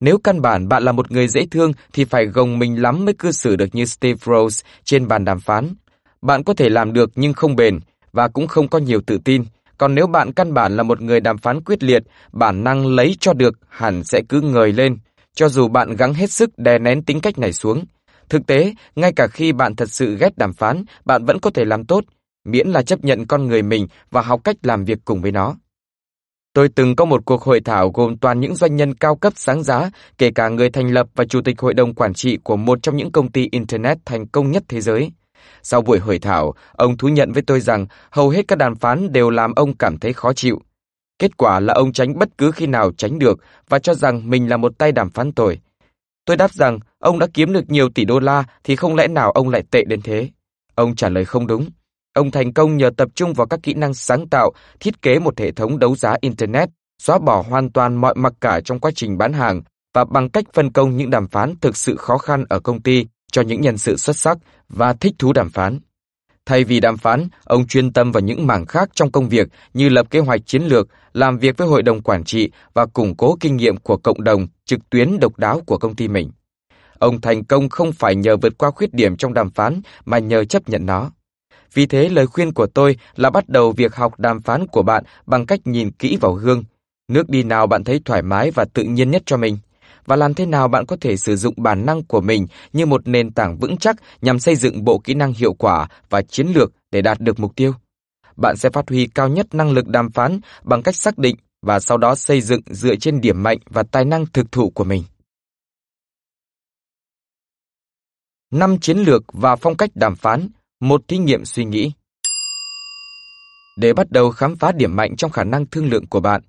Nếu căn bản bạn là một người dễ thương thì phải gồng mình lắm mới cư xử được như Steve Rose trên bàn đàm phán. Bạn có thể làm được nhưng không bền và cũng không có nhiều tự tin. Còn nếu bạn căn bản là một người đàm phán quyết liệt, bản năng lấy cho được hẳn sẽ cứ ngời lên. Cho dù bạn gắng hết sức đè nén tính cách này xuống, Thực tế, ngay cả khi bạn thật sự ghét đàm phán, bạn vẫn có thể làm tốt, miễn là chấp nhận con người mình và học cách làm việc cùng với nó. Tôi từng có một cuộc hội thảo gồm toàn những doanh nhân cao cấp sáng giá, kể cả người thành lập và chủ tịch hội đồng quản trị của một trong những công ty Internet thành công nhất thế giới. Sau buổi hội thảo, ông thú nhận với tôi rằng hầu hết các đàm phán đều làm ông cảm thấy khó chịu. Kết quả là ông tránh bất cứ khi nào tránh được và cho rằng mình là một tay đàm phán tồi. Tôi đáp rằng ông đã kiếm được nhiều tỷ đô la thì không lẽ nào ông lại tệ đến thế. Ông trả lời không đúng. Ông thành công nhờ tập trung vào các kỹ năng sáng tạo, thiết kế một hệ thống đấu giá Internet, xóa bỏ hoàn toàn mọi mặc cả trong quá trình bán hàng và bằng cách phân công những đàm phán thực sự khó khăn ở công ty cho những nhân sự xuất sắc và thích thú đàm phán. Thay vì đàm phán, ông chuyên tâm vào những mảng khác trong công việc như lập kế hoạch chiến lược, làm việc với hội đồng quản trị và củng cố kinh nghiệm của cộng đồng trực tuyến độc đáo của công ty mình. Ông thành công không phải nhờ vượt qua khuyết điểm trong đàm phán mà nhờ chấp nhận nó. Vì thế lời khuyên của tôi là bắt đầu việc học đàm phán của bạn bằng cách nhìn kỹ vào gương. Nước đi nào bạn thấy thoải mái và tự nhiên nhất cho mình và làm thế nào bạn có thể sử dụng bản năng của mình như một nền tảng vững chắc nhằm xây dựng bộ kỹ năng hiệu quả và chiến lược để đạt được mục tiêu. Bạn sẽ phát huy cao nhất năng lực đàm phán bằng cách xác định và sau đó xây dựng dựa trên điểm mạnh và tài năng thực thụ của mình. Năm chiến lược và phong cách đàm phán, một thí nghiệm suy nghĩ. Để bắt đầu khám phá điểm mạnh trong khả năng thương lượng của bạn,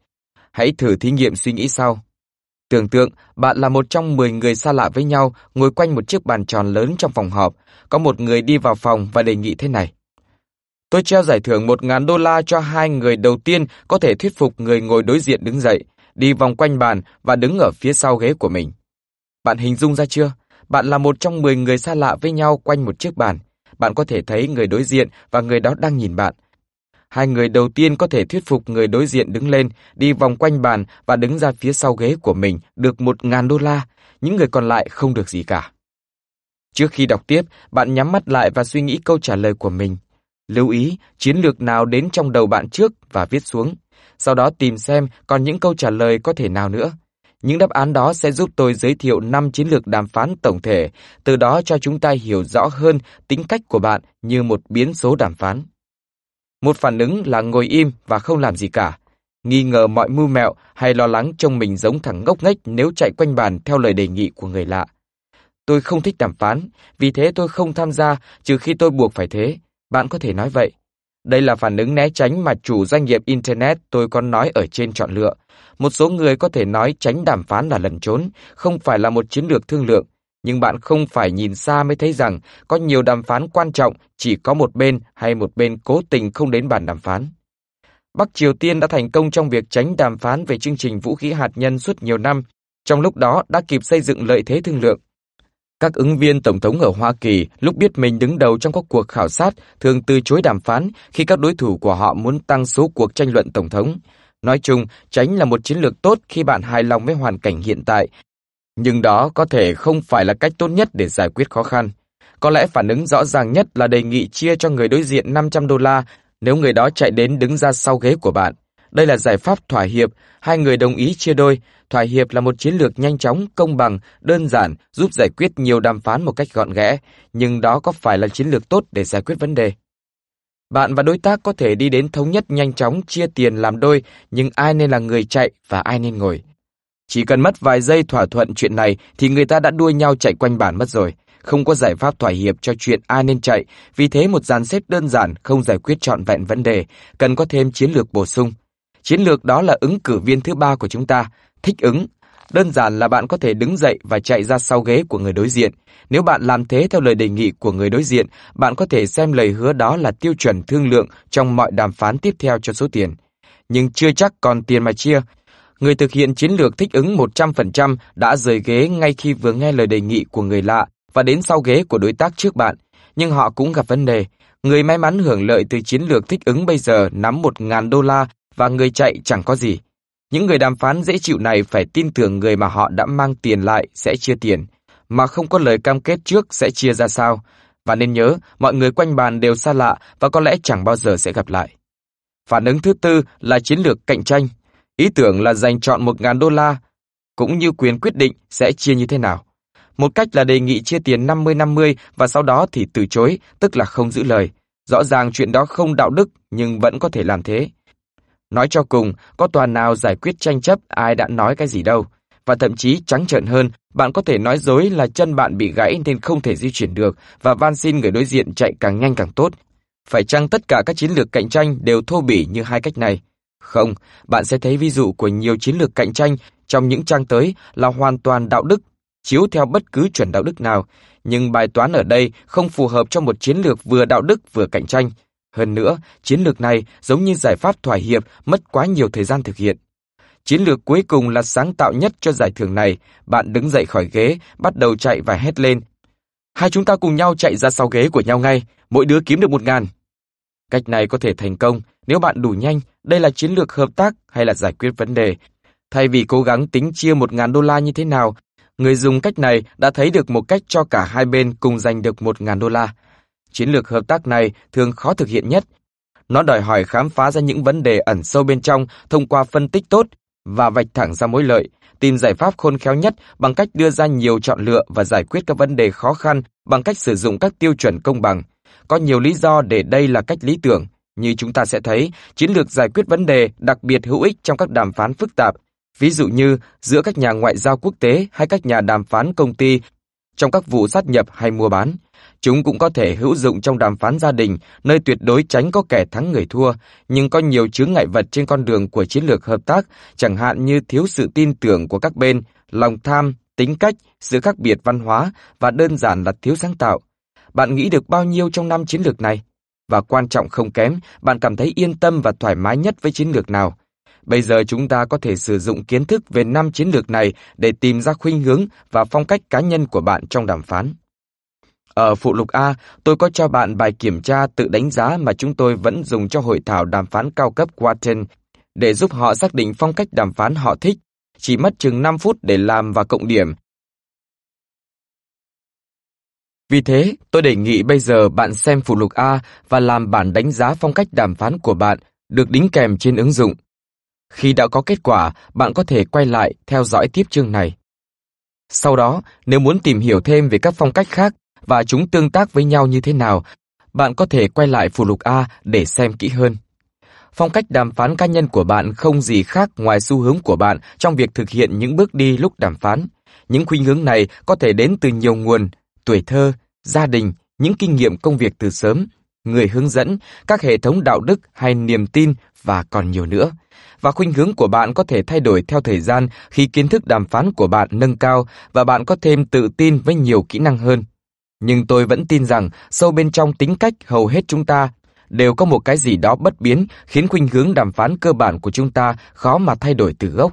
hãy thử thí nghiệm suy nghĩ sau. Tưởng tượng bạn là một trong 10 người xa lạ với nhau ngồi quanh một chiếc bàn tròn lớn trong phòng họp. Có một người đi vào phòng và đề nghị thế này. Tôi treo giải thưởng 1.000 đô la cho hai người đầu tiên có thể thuyết phục người ngồi đối diện đứng dậy, đi vòng quanh bàn và đứng ở phía sau ghế của mình. Bạn hình dung ra chưa? Bạn là một trong 10 người xa lạ với nhau quanh một chiếc bàn. Bạn có thể thấy người đối diện và người đó đang nhìn bạn. Hai người đầu tiên có thể thuyết phục người đối diện đứng lên, đi vòng quanh bàn và đứng ra phía sau ghế của mình được một ngàn đô la, những người còn lại không được gì cả. Trước khi đọc tiếp, bạn nhắm mắt lại và suy nghĩ câu trả lời của mình. Lưu ý chiến lược nào đến trong đầu bạn trước và viết xuống. Sau đó tìm xem còn những câu trả lời có thể nào nữa. Những đáp án đó sẽ giúp tôi giới thiệu 5 chiến lược đàm phán tổng thể, từ đó cho chúng ta hiểu rõ hơn tính cách của bạn như một biến số đàm phán. Một phản ứng là ngồi im và không làm gì cả, nghi ngờ mọi mưu mẹo hay lo lắng trông mình giống thằng ngốc nghếch nếu chạy quanh bàn theo lời đề nghị của người lạ. tôi không thích đàm phán, vì thế tôi không tham gia trừ khi tôi buộc phải thế. Bạn có thể nói vậy. Đây là phản ứng né tránh mà chủ doanh nghiệp Internet tôi có nói ở trên chọn lựa. Một số người có thể nói tránh đàm phán là lẩn trốn, không phải là một chiến lược thương lượng. Nhưng bạn không phải nhìn xa mới thấy rằng có nhiều đàm phán quan trọng chỉ có một bên hay một bên cố tình không đến bàn đàm phán. Bắc Triều Tiên đã thành công trong việc tránh đàm phán về chương trình vũ khí hạt nhân suốt nhiều năm, trong lúc đó đã kịp xây dựng lợi thế thương lượng. Các ứng viên tổng thống ở Hoa Kỳ lúc biết mình đứng đầu trong các cuộc khảo sát thường từ chối đàm phán khi các đối thủ của họ muốn tăng số cuộc tranh luận tổng thống. Nói chung, tránh là một chiến lược tốt khi bạn hài lòng với hoàn cảnh hiện tại, nhưng đó có thể không phải là cách tốt nhất để giải quyết khó khăn. Có lẽ phản ứng rõ ràng nhất là đề nghị chia cho người đối diện 500 đô la nếu người đó chạy đến đứng ra sau ghế của bạn. Đây là giải pháp thỏa hiệp, hai người đồng ý chia đôi. Thỏa hiệp là một chiến lược nhanh chóng, công bằng, đơn giản, giúp giải quyết nhiều đàm phán một cách gọn ghẽ, nhưng đó có phải là chiến lược tốt để giải quyết vấn đề? Bạn và đối tác có thể đi đến thống nhất nhanh chóng chia tiền làm đôi, nhưng ai nên là người chạy và ai nên ngồi. Chỉ cần mất vài giây thỏa thuận chuyện này thì người ta đã đua nhau chạy quanh bản mất rồi. Không có giải pháp thỏa hiệp cho chuyện ai nên chạy, vì thế một dàn xếp đơn giản không giải quyết trọn vẹn vấn đề, cần có thêm chiến lược bổ sung. Chiến lược đó là ứng cử viên thứ ba của chúng ta, thích ứng. Đơn giản là bạn có thể đứng dậy và chạy ra sau ghế của người đối diện. Nếu bạn làm thế theo lời đề nghị của người đối diện, bạn có thể xem lời hứa đó là tiêu chuẩn thương lượng trong mọi đàm phán tiếp theo cho số tiền. Nhưng chưa chắc còn tiền mà chia. Người thực hiện chiến lược thích ứng 100% đã rời ghế ngay khi vừa nghe lời đề nghị của người lạ và đến sau ghế của đối tác trước bạn. Nhưng họ cũng gặp vấn đề. Người may mắn hưởng lợi từ chiến lược thích ứng bây giờ nắm 1.000 đô la và người chạy chẳng có gì. Những người đàm phán dễ chịu này phải tin tưởng người mà họ đã mang tiền lại sẽ chia tiền, mà không có lời cam kết trước sẽ chia ra sao. Và nên nhớ, mọi người quanh bàn đều xa lạ và có lẽ chẳng bao giờ sẽ gặp lại. Phản ứng thứ tư là chiến lược cạnh tranh. Ý tưởng là dành chọn 1.000 đô la, cũng như quyền quyết định sẽ chia như thế nào. Một cách là đề nghị chia tiền 50-50 và sau đó thì từ chối, tức là không giữ lời. Rõ ràng chuyện đó không đạo đức nhưng vẫn có thể làm thế. Nói cho cùng, có tòa nào giải quyết tranh chấp ai đã nói cái gì đâu. Và thậm chí trắng trợn hơn, bạn có thể nói dối là chân bạn bị gãy nên không thể di chuyển được và van xin người đối diện chạy càng nhanh càng tốt. Phải chăng tất cả các chiến lược cạnh tranh đều thô bỉ như hai cách này? Không, bạn sẽ thấy ví dụ của nhiều chiến lược cạnh tranh trong những trang tới là hoàn toàn đạo đức, chiếu theo bất cứ chuẩn đạo đức nào, nhưng bài toán ở đây không phù hợp cho một chiến lược vừa đạo đức vừa cạnh tranh. Hơn nữa, chiến lược này giống như giải pháp thỏa hiệp mất quá nhiều thời gian thực hiện. Chiến lược cuối cùng là sáng tạo nhất cho giải thưởng này. Bạn đứng dậy khỏi ghế, bắt đầu chạy và hét lên. Hai chúng ta cùng nhau chạy ra sau ghế của nhau ngay, mỗi đứa kiếm được một ngàn. Cách này có thể thành công nếu bạn đủ nhanh, đây là chiến lược hợp tác hay là giải quyết vấn đề. Thay vì cố gắng tính chia một ngàn đô la như thế nào, người dùng cách này đã thấy được một cách cho cả hai bên cùng giành được một ngàn đô la. Chiến lược hợp tác này thường khó thực hiện nhất. Nó đòi hỏi khám phá ra những vấn đề ẩn sâu bên trong thông qua phân tích tốt và vạch thẳng ra mối lợi, tìm giải pháp khôn khéo nhất bằng cách đưa ra nhiều chọn lựa và giải quyết các vấn đề khó khăn bằng cách sử dụng các tiêu chuẩn công bằng. Có nhiều lý do để đây là cách lý tưởng. Như chúng ta sẽ thấy, chiến lược giải quyết vấn đề đặc biệt hữu ích trong các đàm phán phức tạp, ví dụ như giữa các nhà ngoại giao quốc tế hay các nhà đàm phán công ty trong các vụ sát nhập hay mua bán. Chúng cũng có thể hữu dụng trong đàm phán gia đình, nơi tuyệt đối tránh có kẻ thắng người thua, nhưng có nhiều chướng ngại vật trên con đường của chiến lược hợp tác, chẳng hạn như thiếu sự tin tưởng của các bên, lòng tham, tính cách, sự khác biệt văn hóa và đơn giản là thiếu sáng tạo. Bạn nghĩ được bao nhiêu trong năm chiến lược này? Và quan trọng không kém, bạn cảm thấy yên tâm và thoải mái nhất với chiến lược nào? Bây giờ chúng ta có thể sử dụng kiến thức về năm chiến lược này để tìm ra khuynh hướng và phong cách cá nhân của bạn trong đàm phán. Ở phụ lục A, tôi có cho bạn bài kiểm tra tự đánh giá mà chúng tôi vẫn dùng cho hội thảo đàm phán cao cấp Wharton để giúp họ xác định phong cách đàm phán họ thích. Chỉ mất chừng 5 phút để làm và cộng điểm. Vì thế, tôi đề nghị bây giờ bạn xem phụ lục A và làm bản đánh giá phong cách đàm phán của bạn được đính kèm trên ứng dụng. Khi đã có kết quả, bạn có thể quay lại theo dõi tiếp chương này. Sau đó, nếu muốn tìm hiểu thêm về các phong cách khác và chúng tương tác với nhau như thế nào, bạn có thể quay lại phụ lục A để xem kỹ hơn. Phong cách đàm phán cá nhân của bạn không gì khác ngoài xu hướng của bạn trong việc thực hiện những bước đi lúc đàm phán. Những khuynh hướng này có thể đến từ nhiều nguồn, tuổi thơ, gia đình, những kinh nghiệm công việc từ sớm, người hướng dẫn, các hệ thống đạo đức hay niềm tin và còn nhiều nữa. Và khuynh hướng của bạn có thể thay đổi theo thời gian khi kiến thức đàm phán của bạn nâng cao và bạn có thêm tự tin với nhiều kỹ năng hơn. Nhưng tôi vẫn tin rằng sâu bên trong tính cách hầu hết chúng ta đều có một cái gì đó bất biến khiến khuynh hướng đàm phán cơ bản của chúng ta khó mà thay đổi từ gốc.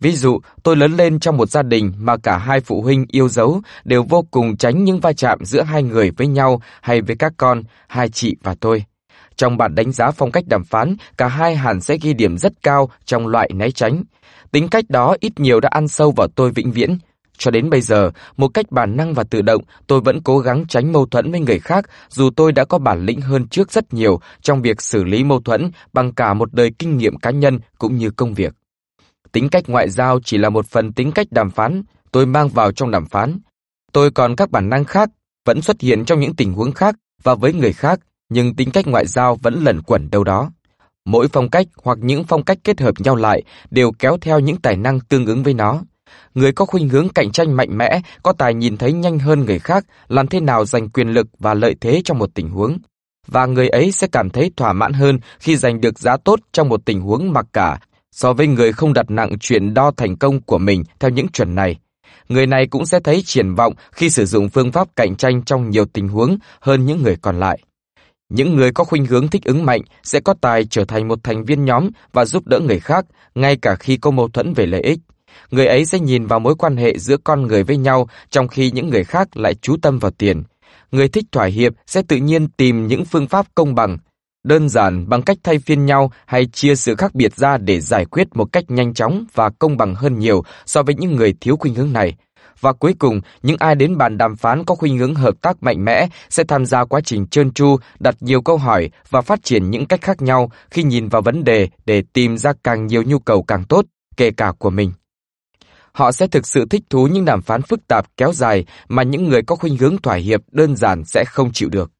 Ví dụ, tôi lớn lên trong một gia đình mà cả hai phụ huynh yêu dấu đều vô cùng tránh những va chạm giữa hai người với nhau hay với các con, hai chị và tôi. Trong bản đánh giá phong cách đàm phán, cả hai hẳn sẽ ghi điểm rất cao trong loại né tránh. Tính cách đó ít nhiều đã ăn sâu vào tôi vĩnh viễn. Cho đến bây giờ, một cách bản năng và tự động, tôi vẫn cố gắng tránh mâu thuẫn với người khác, dù tôi đã có bản lĩnh hơn trước rất nhiều trong việc xử lý mâu thuẫn bằng cả một đời kinh nghiệm cá nhân cũng như công việc. Tính cách ngoại giao chỉ là một phần tính cách đàm phán, tôi mang vào trong đàm phán. Tôi còn các bản năng khác, vẫn xuất hiện trong những tình huống khác và với người khác, nhưng tính cách ngoại giao vẫn lẩn quẩn đâu đó. Mỗi phong cách hoặc những phong cách kết hợp nhau lại đều kéo theo những tài năng tương ứng với nó. Người có khuynh hướng cạnh tranh mạnh mẽ, có tài nhìn thấy nhanh hơn người khác, làm thế nào giành quyền lực và lợi thế trong một tình huống. Và người ấy sẽ cảm thấy thỏa mãn hơn khi giành được giá tốt trong một tình huống mặc cả, so với người không đặt nặng chuyện đo thành công của mình theo những chuẩn này. Người này cũng sẽ thấy triển vọng khi sử dụng phương pháp cạnh tranh trong nhiều tình huống hơn những người còn lại. Những người có khuynh hướng thích ứng mạnh sẽ có tài trở thành một thành viên nhóm và giúp đỡ người khác, ngay cả khi có mâu thuẫn về lợi ích. Người ấy sẽ nhìn vào mối quan hệ giữa con người với nhau trong khi những người khác lại chú tâm vào tiền. Người thích thỏa hiệp sẽ tự nhiên tìm những phương pháp công bằng, đơn giản bằng cách thay phiên nhau hay chia sự khác biệt ra để giải quyết một cách nhanh chóng và công bằng hơn nhiều so với những người thiếu khuynh hướng này. Và cuối cùng, những ai đến bàn đàm phán có khuynh hướng hợp tác mạnh mẽ sẽ tham gia quá trình trơn tru, đặt nhiều câu hỏi và phát triển những cách khác nhau khi nhìn vào vấn đề để tìm ra càng nhiều nhu cầu càng tốt, kể cả của mình. Họ sẽ thực sự thích thú những đàm phán phức tạp kéo dài mà những người có khuynh hướng thỏa hiệp đơn giản sẽ không chịu được.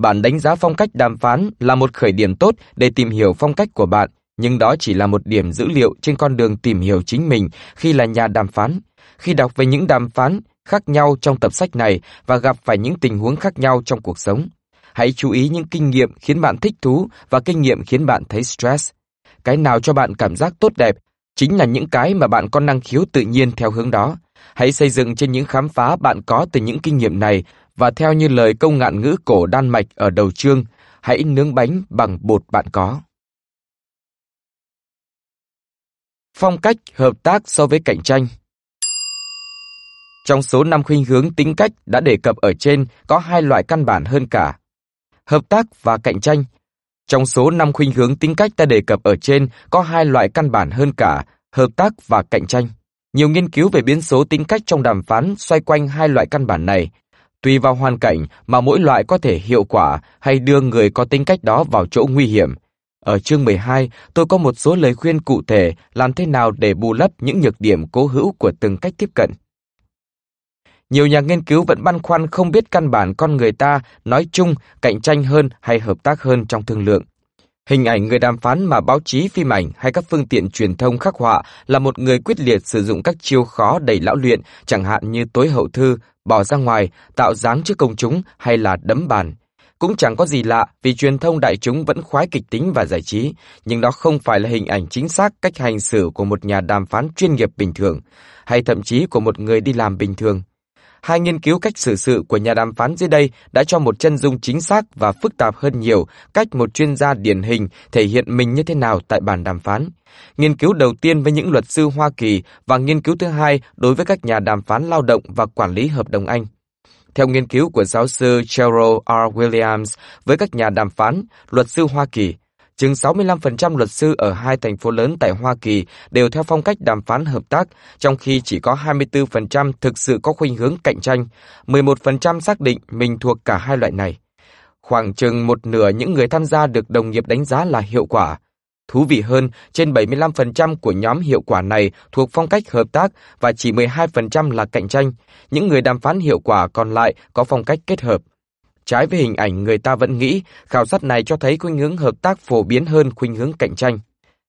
Bạn đánh giá phong cách đàm phán là một khởi điểm tốt để tìm hiểu phong cách của bạn, nhưng đó chỉ là một điểm dữ liệu trên con đường tìm hiểu chính mình khi là nhà đàm phán. Khi đọc về những đàm phán khác nhau trong tập sách này và gặp phải những tình huống khác nhau trong cuộc sống, hãy chú ý những kinh nghiệm khiến bạn thích thú và kinh nghiệm khiến bạn thấy stress. Cái nào cho bạn cảm giác tốt đẹp chính là những cái mà bạn có năng khiếu tự nhiên theo hướng đó. Hãy xây dựng trên những khám phá bạn có từ những kinh nghiệm này và theo như lời câu ngạn ngữ cổ Đan Mạch ở đầu chương, hãy nướng bánh bằng bột bạn có. Phong cách hợp tác so với cạnh tranh Trong số năm khuynh hướng tính cách đã đề cập ở trên có hai loại căn bản hơn cả. Hợp tác và cạnh tranh. Trong số năm khuynh hướng tính cách ta đề cập ở trên có hai loại căn bản hơn cả, hợp tác và cạnh tranh. Nhiều nghiên cứu về biến số tính cách trong đàm phán xoay quanh hai loại căn bản này, Tùy vào hoàn cảnh mà mỗi loại có thể hiệu quả hay đưa người có tính cách đó vào chỗ nguy hiểm. Ở chương 12, tôi có một số lời khuyên cụ thể làm thế nào để bù lấp những nhược điểm cố hữu của từng cách tiếp cận. Nhiều nhà nghiên cứu vẫn băn khoăn không biết căn bản con người ta nói chung cạnh tranh hơn hay hợp tác hơn trong thương lượng. Hình ảnh người đàm phán mà báo chí, phim ảnh hay các phương tiện truyền thông khắc họa là một người quyết liệt sử dụng các chiêu khó đầy lão luyện, chẳng hạn như tối hậu thư, bỏ ra ngoài, tạo dáng trước công chúng hay là đấm bàn. Cũng chẳng có gì lạ vì truyền thông đại chúng vẫn khoái kịch tính và giải trí, nhưng đó không phải là hình ảnh chính xác cách hành xử của một nhà đàm phán chuyên nghiệp bình thường, hay thậm chí của một người đi làm bình thường. Hai nghiên cứu cách xử sự của nhà đàm phán dưới đây đã cho một chân dung chính xác và phức tạp hơn nhiều cách một chuyên gia điển hình thể hiện mình như thế nào tại bàn đàm phán. Nghiên cứu đầu tiên với những luật sư Hoa Kỳ và nghiên cứu thứ hai đối với các nhà đàm phán lao động và quản lý hợp đồng Anh. Theo nghiên cứu của giáo sư Cheryl R. Williams với các nhà đàm phán, luật sư Hoa Kỳ, chừng 65% luật sư ở hai thành phố lớn tại Hoa Kỳ đều theo phong cách đàm phán hợp tác, trong khi chỉ có 24% thực sự có khuynh hướng cạnh tranh, 11% xác định mình thuộc cả hai loại này. Khoảng chừng một nửa những người tham gia được đồng nghiệp đánh giá là hiệu quả. Thú vị hơn, trên 75% của nhóm hiệu quả này thuộc phong cách hợp tác và chỉ 12% là cạnh tranh. Những người đàm phán hiệu quả còn lại có phong cách kết hợp. Trái với hình ảnh người ta vẫn nghĩ, khảo sát này cho thấy khuynh hướng hợp tác phổ biến hơn khuynh hướng cạnh tranh.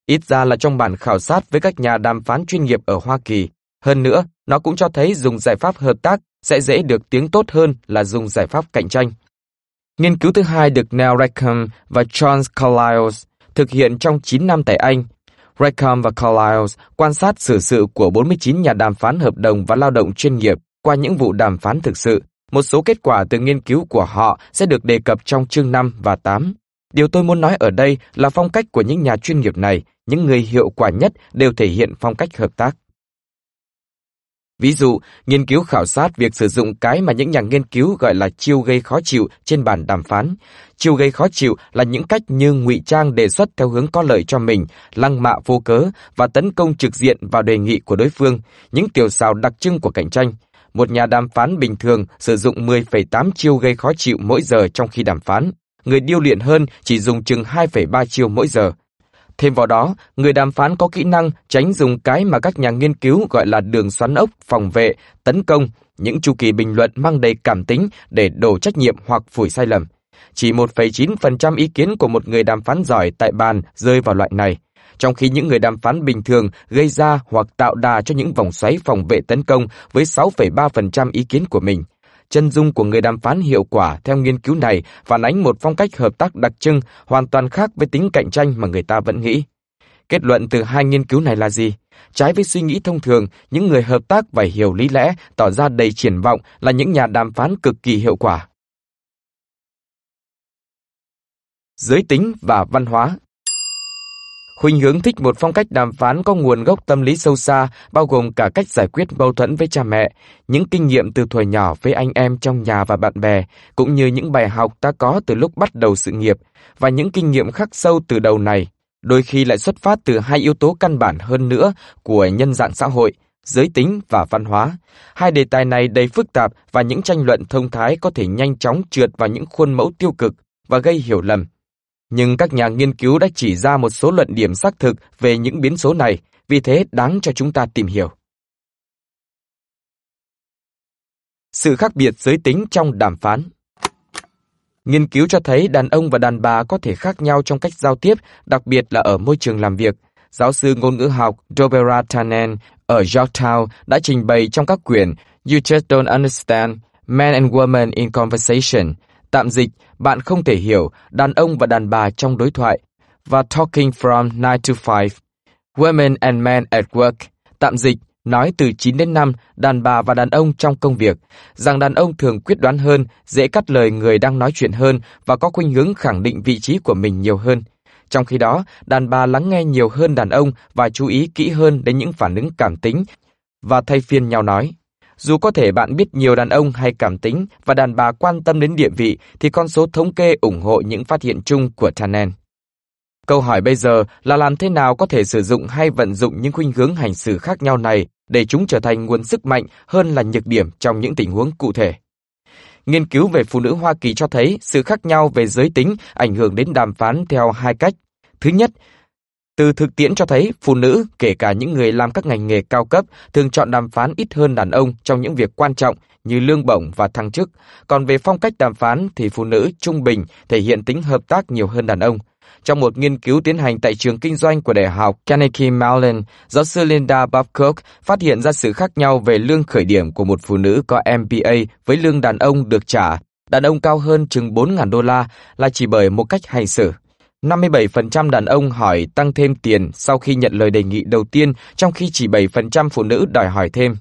Ít ra là trong bản khảo sát với các nhà đàm phán chuyên nghiệp ở Hoa Kỳ. Hơn nữa, nó cũng cho thấy dùng giải pháp hợp tác sẽ dễ được tiếng tốt hơn là dùng giải pháp cạnh tranh. Nghiên cứu thứ hai được Neil Rackham và John Carlisle thực hiện trong 9 năm tại Anh. Rackham và Carlisle quan sát xử sự của 49 nhà đàm phán hợp đồng và lao động chuyên nghiệp qua những vụ đàm phán thực sự. Một số kết quả từ nghiên cứu của họ sẽ được đề cập trong chương 5 và 8. Điều tôi muốn nói ở đây là phong cách của những nhà chuyên nghiệp này, những người hiệu quả nhất đều thể hiện phong cách hợp tác. Ví dụ, nghiên cứu khảo sát việc sử dụng cái mà những nhà nghiên cứu gọi là chiêu gây khó chịu trên bàn đàm phán. Chiêu gây khó chịu là những cách như ngụy trang đề xuất theo hướng có lợi cho mình, lăng mạ vô cớ và tấn công trực diện vào đề nghị của đối phương, những tiểu xào đặc trưng của cạnh tranh. Một nhà đàm phán bình thường sử dụng 10,8 chiêu gây khó chịu mỗi giờ trong khi đàm phán. Người điêu luyện hơn chỉ dùng chừng 2,3 chiêu mỗi giờ. Thêm vào đó, người đàm phán có kỹ năng tránh dùng cái mà các nhà nghiên cứu gọi là đường xoắn ốc, phòng vệ, tấn công, những chu kỳ bình luận mang đầy cảm tính để đổ trách nhiệm hoặc phủi sai lầm. Chỉ 1,9% ý kiến của một người đàm phán giỏi tại bàn rơi vào loại này, trong khi những người đàm phán bình thường gây ra hoặc tạo đà cho những vòng xoáy phòng vệ tấn công với 6,3% ý kiến của mình. Chân dung của người đàm phán hiệu quả theo nghiên cứu này phản ánh một phong cách hợp tác đặc trưng hoàn toàn khác với tính cạnh tranh mà người ta vẫn nghĩ. Kết luận từ hai nghiên cứu này là gì? Trái với suy nghĩ thông thường, những người hợp tác và hiểu lý lẽ, tỏ ra đầy triển vọng là những nhà đàm phán cực kỳ hiệu quả. Giới tính và văn hóa Khuynh hướng thích một phong cách đàm phán có nguồn gốc tâm lý sâu xa, bao gồm cả cách giải quyết mâu thuẫn với cha mẹ, những kinh nghiệm từ thuở nhỏ với anh em trong nhà và bạn bè, cũng như những bài học ta có từ lúc bắt đầu sự nghiệp, và những kinh nghiệm khắc sâu từ đầu này, đôi khi lại xuất phát từ hai yếu tố căn bản hơn nữa của nhân dạng xã hội, giới tính và văn hóa. Hai đề tài này đầy phức tạp và những tranh luận thông thái có thể nhanh chóng trượt vào những khuôn mẫu tiêu cực và gây hiểu lầm nhưng các nhà nghiên cứu đã chỉ ra một số luận điểm xác thực về những biến số này, vì thế đáng cho chúng ta tìm hiểu. Sự khác biệt giới tính trong đàm phán Nghiên cứu cho thấy đàn ông và đàn bà có thể khác nhau trong cách giao tiếp, đặc biệt là ở môi trường làm việc. Giáo sư ngôn ngữ học Dobera Tannen ở Georgetown đã trình bày trong các quyển You Just Don't Understand, Men and Women in Conversation, Tạm dịch, bạn không thể hiểu đàn ông và đàn bà trong đối thoại. Và Talking from 9 to 5. Women and Men at Work. Tạm dịch, nói từ 9 đến 5, đàn bà và đàn ông trong công việc, rằng đàn ông thường quyết đoán hơn, dễ cắt lời người đang nói chuyện hơn và có khuynh hướng khẳng định vị trí của mình nhiều hơn. Trong khi đó, đàn bà lắng nghe nhiều hơn đàn ông và chú ý kỹ hơn đến những phản ứng cảm tính và thay phiên nhau nói. Dù có thể bạn biết nhiều đàn ông hay cảm tính và đàn bà quan tâm đến địa vị, thì con số thống kê ủng hộ những phát hiện chung của Tannen. Câu hỏi bây giờ là làm thế nào có thể sử dụng hay vận dụng những khuynh hướng hành xử khác nhau này để chúng trở thành nguồn sức mạnh hơn là nhược điểm trong những tình huống cụ thể. Nghiên cứu về phụ nữ Hoa Kỳ cho thấy sự khác nhau về giới tính ảnh hưởng đến đàm phán theo hai cách. Thứ nhất, từ thực tiễn cho thấy, phụ nữ, kể cả những người làm các ngành nghề cao cấp, thường chọn đàm phán ít hơn đàn ông trong những việc quan trọng như lương bổng và thăng chức. Còn về phong cách đàm phán thì phụ nữ trung bình thể hiện tính hợp tác nhiều hơn đàn ông. Trong một nghiên cứu tiến hành tại trường kinh doanh của Đại học Carnegie Mellon, giáo sư Linda Babcock phát hiện ra sự khác nhau về lương khởi điểm của một phụ nữ có MBA với lương đàn ông được trả. Đàn ông cao hơn chừng 4.000 đô la là chỉ bởi một cách hành xử. 57% đàn ông hỏi tăng thêm tiền sau khi nhận lời đề nghị đầu tiên, trong khi chỉ 7% phụ nữ đòi hỏi thêm.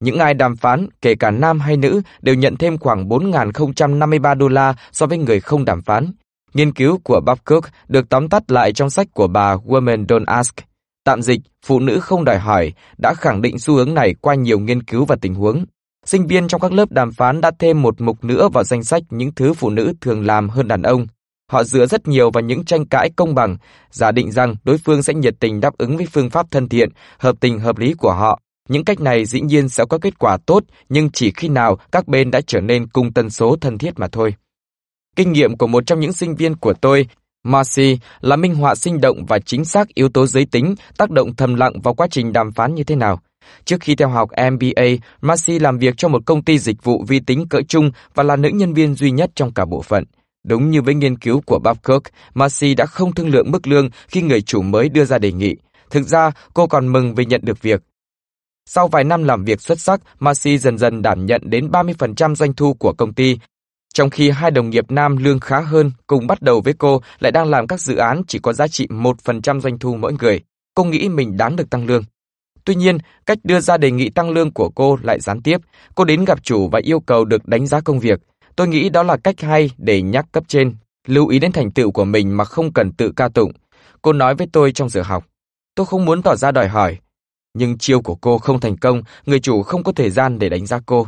Những ai đàm phán, kể cả nam hay nữ, đều nhận thêm khoảng 4.053 đô la so với người không đàm phán. Nghiên cứu của Babcock được tóm tắt lại trong sách của bà Women Don't Ask. Tạm dịch, phụ nữ không đòi hỏi, đã khẳng định xu hướng này qua nhiều nghiên cứu và tình huống. Sinh viên trong các lớp đàm phán đã thêm một mục nữa vào danh sách những thứ phụ nữ thường làm hơn đàn ông. Họ dựa rất nhiều vào những tranh cãi công bằng, giả định rằng đối phương sẽ nhiệt tình đáp ứng với phương pháp thân thiện, hợp tình hợp lý của họ. Những cách này dĩ nhiên sẽ có kết quả tốt, nhưng chỉ khi nào các bên đã trở nên cùng tần số thân thiết mà thôi. Kinh nghiệm của một trong những sinh viên của tôi, Marcy, là minh họa sinh động và chính xác yếu tố giới tính tác động thầm lặng vào quá trình đàm phán như thế nào. Trước khi theo học MBA, Marcy làm việc cho một công ty dịch vụ vi tính cỡ trung và là nữ nhân viên duy nhất trong cả bộ phận. Đúng như với nghiên cứu của Babcock, Marcy đã không thương lượng mức lương khi người chủ mới đưa ra đề nghị. Thực ra, cô còn mừng vì nhận được việc. Sau vài năm làm việc xuất sắc, Marcy dần dần đảm nhận đến 30% doanh thu của công ty. Trong khi hai đồng nghiệp nam lương khá hơn, cùng bắt đầu với cô lại đang làm các dự án chỉ có giá trị 1% doanh thu mỗi người. Cô nghĩ mình đáng được tăng lương. Tuy nhiên, cách đưa ra đề nghị tăng lương của cô lại gián tiếp. Cô đến gặp chủ và yêu cầu được đánh giá công việc. Tôi nghĩ đó là cách hay để nhắc cấp trên, lưu ý đến thành tựu của mình mà không cần tự ca tụng. Cô nói với tôi trong giờ học. Tôi không muốn tỏ ra đòi hỏi, nhưng chiêu của cô không thành công, người chủ không có thời gian để đánh giá cô.